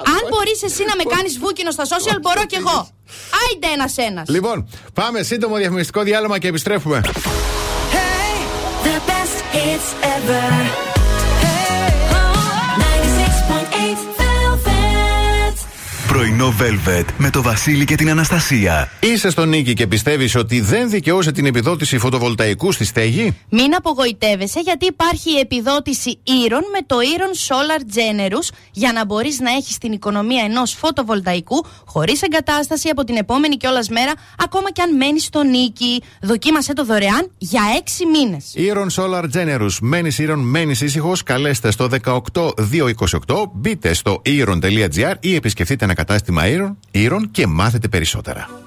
Αν μπορείς εσύ να με κάνεις βούκινο στα social, μπορώ κι εγώ. Άιντε ένα-ένα. Λοιπόν, πάμε σύντομο διαφημιστικό διάλειμμα και επιστρέφουμε. The best hits ever. Πρωινό Velvet με το Βασίλη και την Αναστασία. Είσαι στον νίκη και πιστεύεις ότι δεν δικαιούσε την επιδότηση φωτοβολταϊκού στη στέγη; Μην απογοητεύεσαι γιατί υπάρχει η επιδότηση ήρων με το ήρων Solar Generous για να μπορείς να έχεις την οικονομία ενός φωτοβολταϊκού χωρίς εγκατάσταση από την επόμενη κιόλας μέρα, ακόμα κι αν μένεις στο νίκη. Δοκίμασε το δωρεάν για 6 μήνες. Ήρων Solar Generous. Μένεις ήρων, μένεις ήσυχος. Καλέστε στο 18228. Μπείτε στο ήρων.gr ή επισκεφτείτε να κατάστημα κατάστημα Ήρων και μάθετε περισσότερα.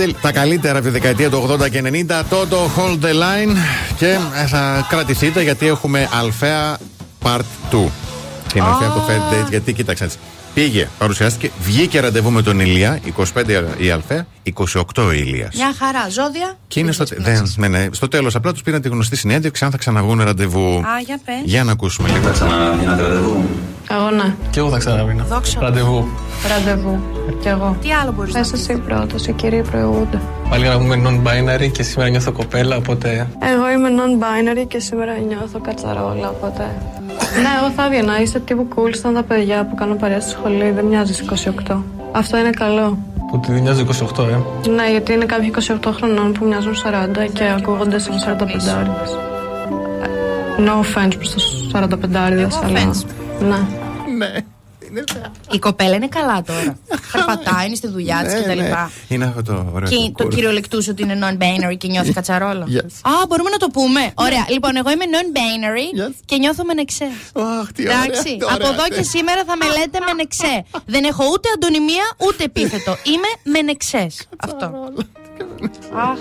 Isn't Τα, καλτε- τα καλύτερα από τη δεκαετία του 80 και 90, τότε Hold the Line και ε, θα κρατηθείτε γιατί έχουμε Αλφαία Part 2. Την Αλφαία από το Fair Date, γιατί κοίταξε έτσι. Πήγε, παρουσιάστηκε, βγήκε ραντεβού με τον Ηλία, 25 η Αλφαία, 28 ο Ηλίας. Μια χαρά. Ζώδια. Και είναι στο, δεν, ναι, ναι, στο τέλος απλά τους πήραν τη γνωστή συνέντευξη αν θα ξαναβγούν ραντεβού. Α, για πες. Για να ακούσουμε λίγο. Θα ξαναβγίνατε ραντεβού. Εγώ ναι. Και εγώ θα ξαναβγίνω. Δόξα. Ραντεβού. Ραντεβού. Κι εγώ. Τι άλλο μπορείς να Πες εσύ πρώτο, οι κύριοι προηγούνται. Πάλι να πούμε non-binary και σήμερα νιώθω κοπέλα, οπότε. Εγώ είμαι non-binary και σήμερα νιώθω κατσαρόλα, οπότε. <laughs> ναι, εγώ θα έβγαινα. Είστε τύπου cool σαν τα παιδιά που κάνουν παρέα στη σχολή. Δεν μοιάζει 28. Αυτό είναι καλό. που τη μοιάζει 28, ε. Ναι, γιατί είναι κάποιοι 28 χρονών που μοιάζουν 40 και ακούγονται σαν 45 άριδες. No offense προς τους 45 άριδες, αλλά... Ναι ναι. Η κοπέλα είναι καλά τώρα. <laughs> Περπατάει, είναι στη δουλειά της κτλ. Είναι αυτό το ωραίο. Και το κυριολεκτούσε ότι είναι non-binary και νιώθει <laughs> κατσαρόλα. Α, μπορούμε να το πούμε. Ωραία. Λοιπόν, εγώ είμαι non-binary και νιώθω με νεξέ. Εντάξει. Από εδώ και σήμερα θα με λέτε με νεξέ. <laughs> Δεν έχω ούτε αντωνυμία ούτε επίθετο. Είμαι με νεξές. Αυτό. Αχ,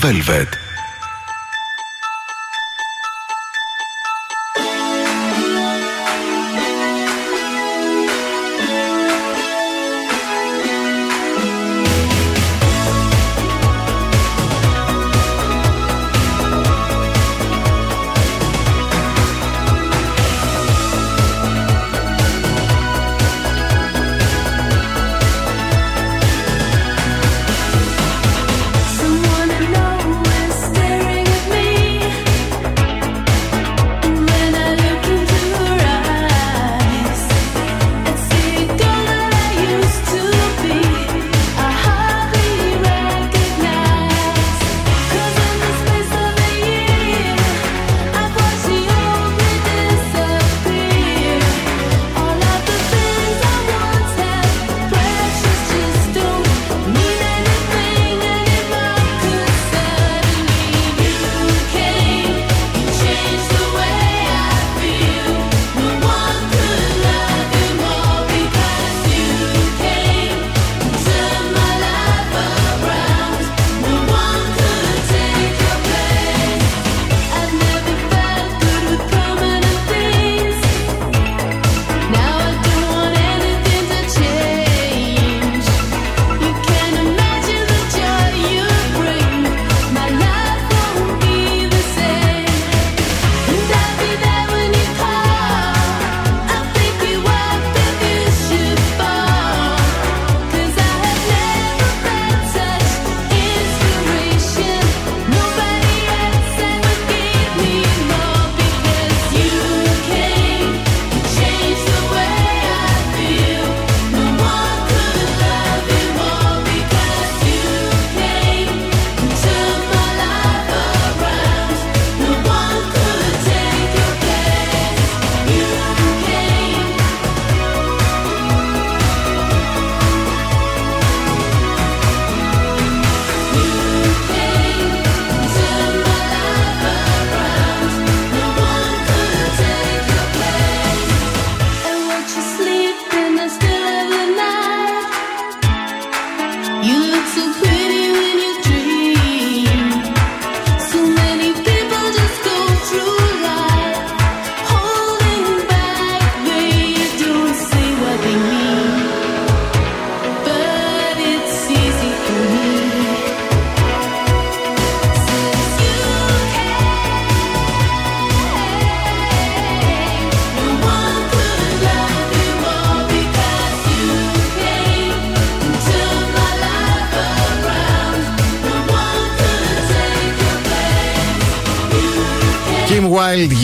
Velvet.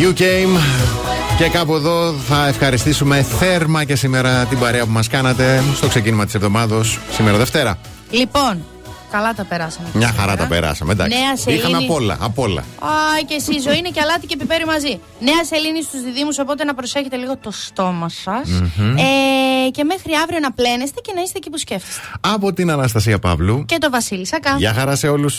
You Came. Και κάπου εδώ θα ευχαριστήσουμε θέρμα και σήμερα την παρέα που μας κάνατε στο ξεκίνημα της εβδομάδος, σήμερα Δευτέρα. Λοιπόν, καλά τα περάσαμε. Μια χαρά τα περάσαμε, εντάξει. Νέα σελήνη. Είχαμε απ' όλα, απ' όλα. Α, και εσύ, η ζωή είναι και αλάτι και πιπέρι μαζί. Νέα σελήνη στους διδήμου, οπότε να προσέχετε λίγο το στόμα σας. Μμμ. Ε, και μέχρι αύριο να πλένεστε και να είστε εκεί που σκέφτεστε. Από την Αναστασία Παύλου. Και το Βασίλη Σακά. Γεια χαρά σε όλους.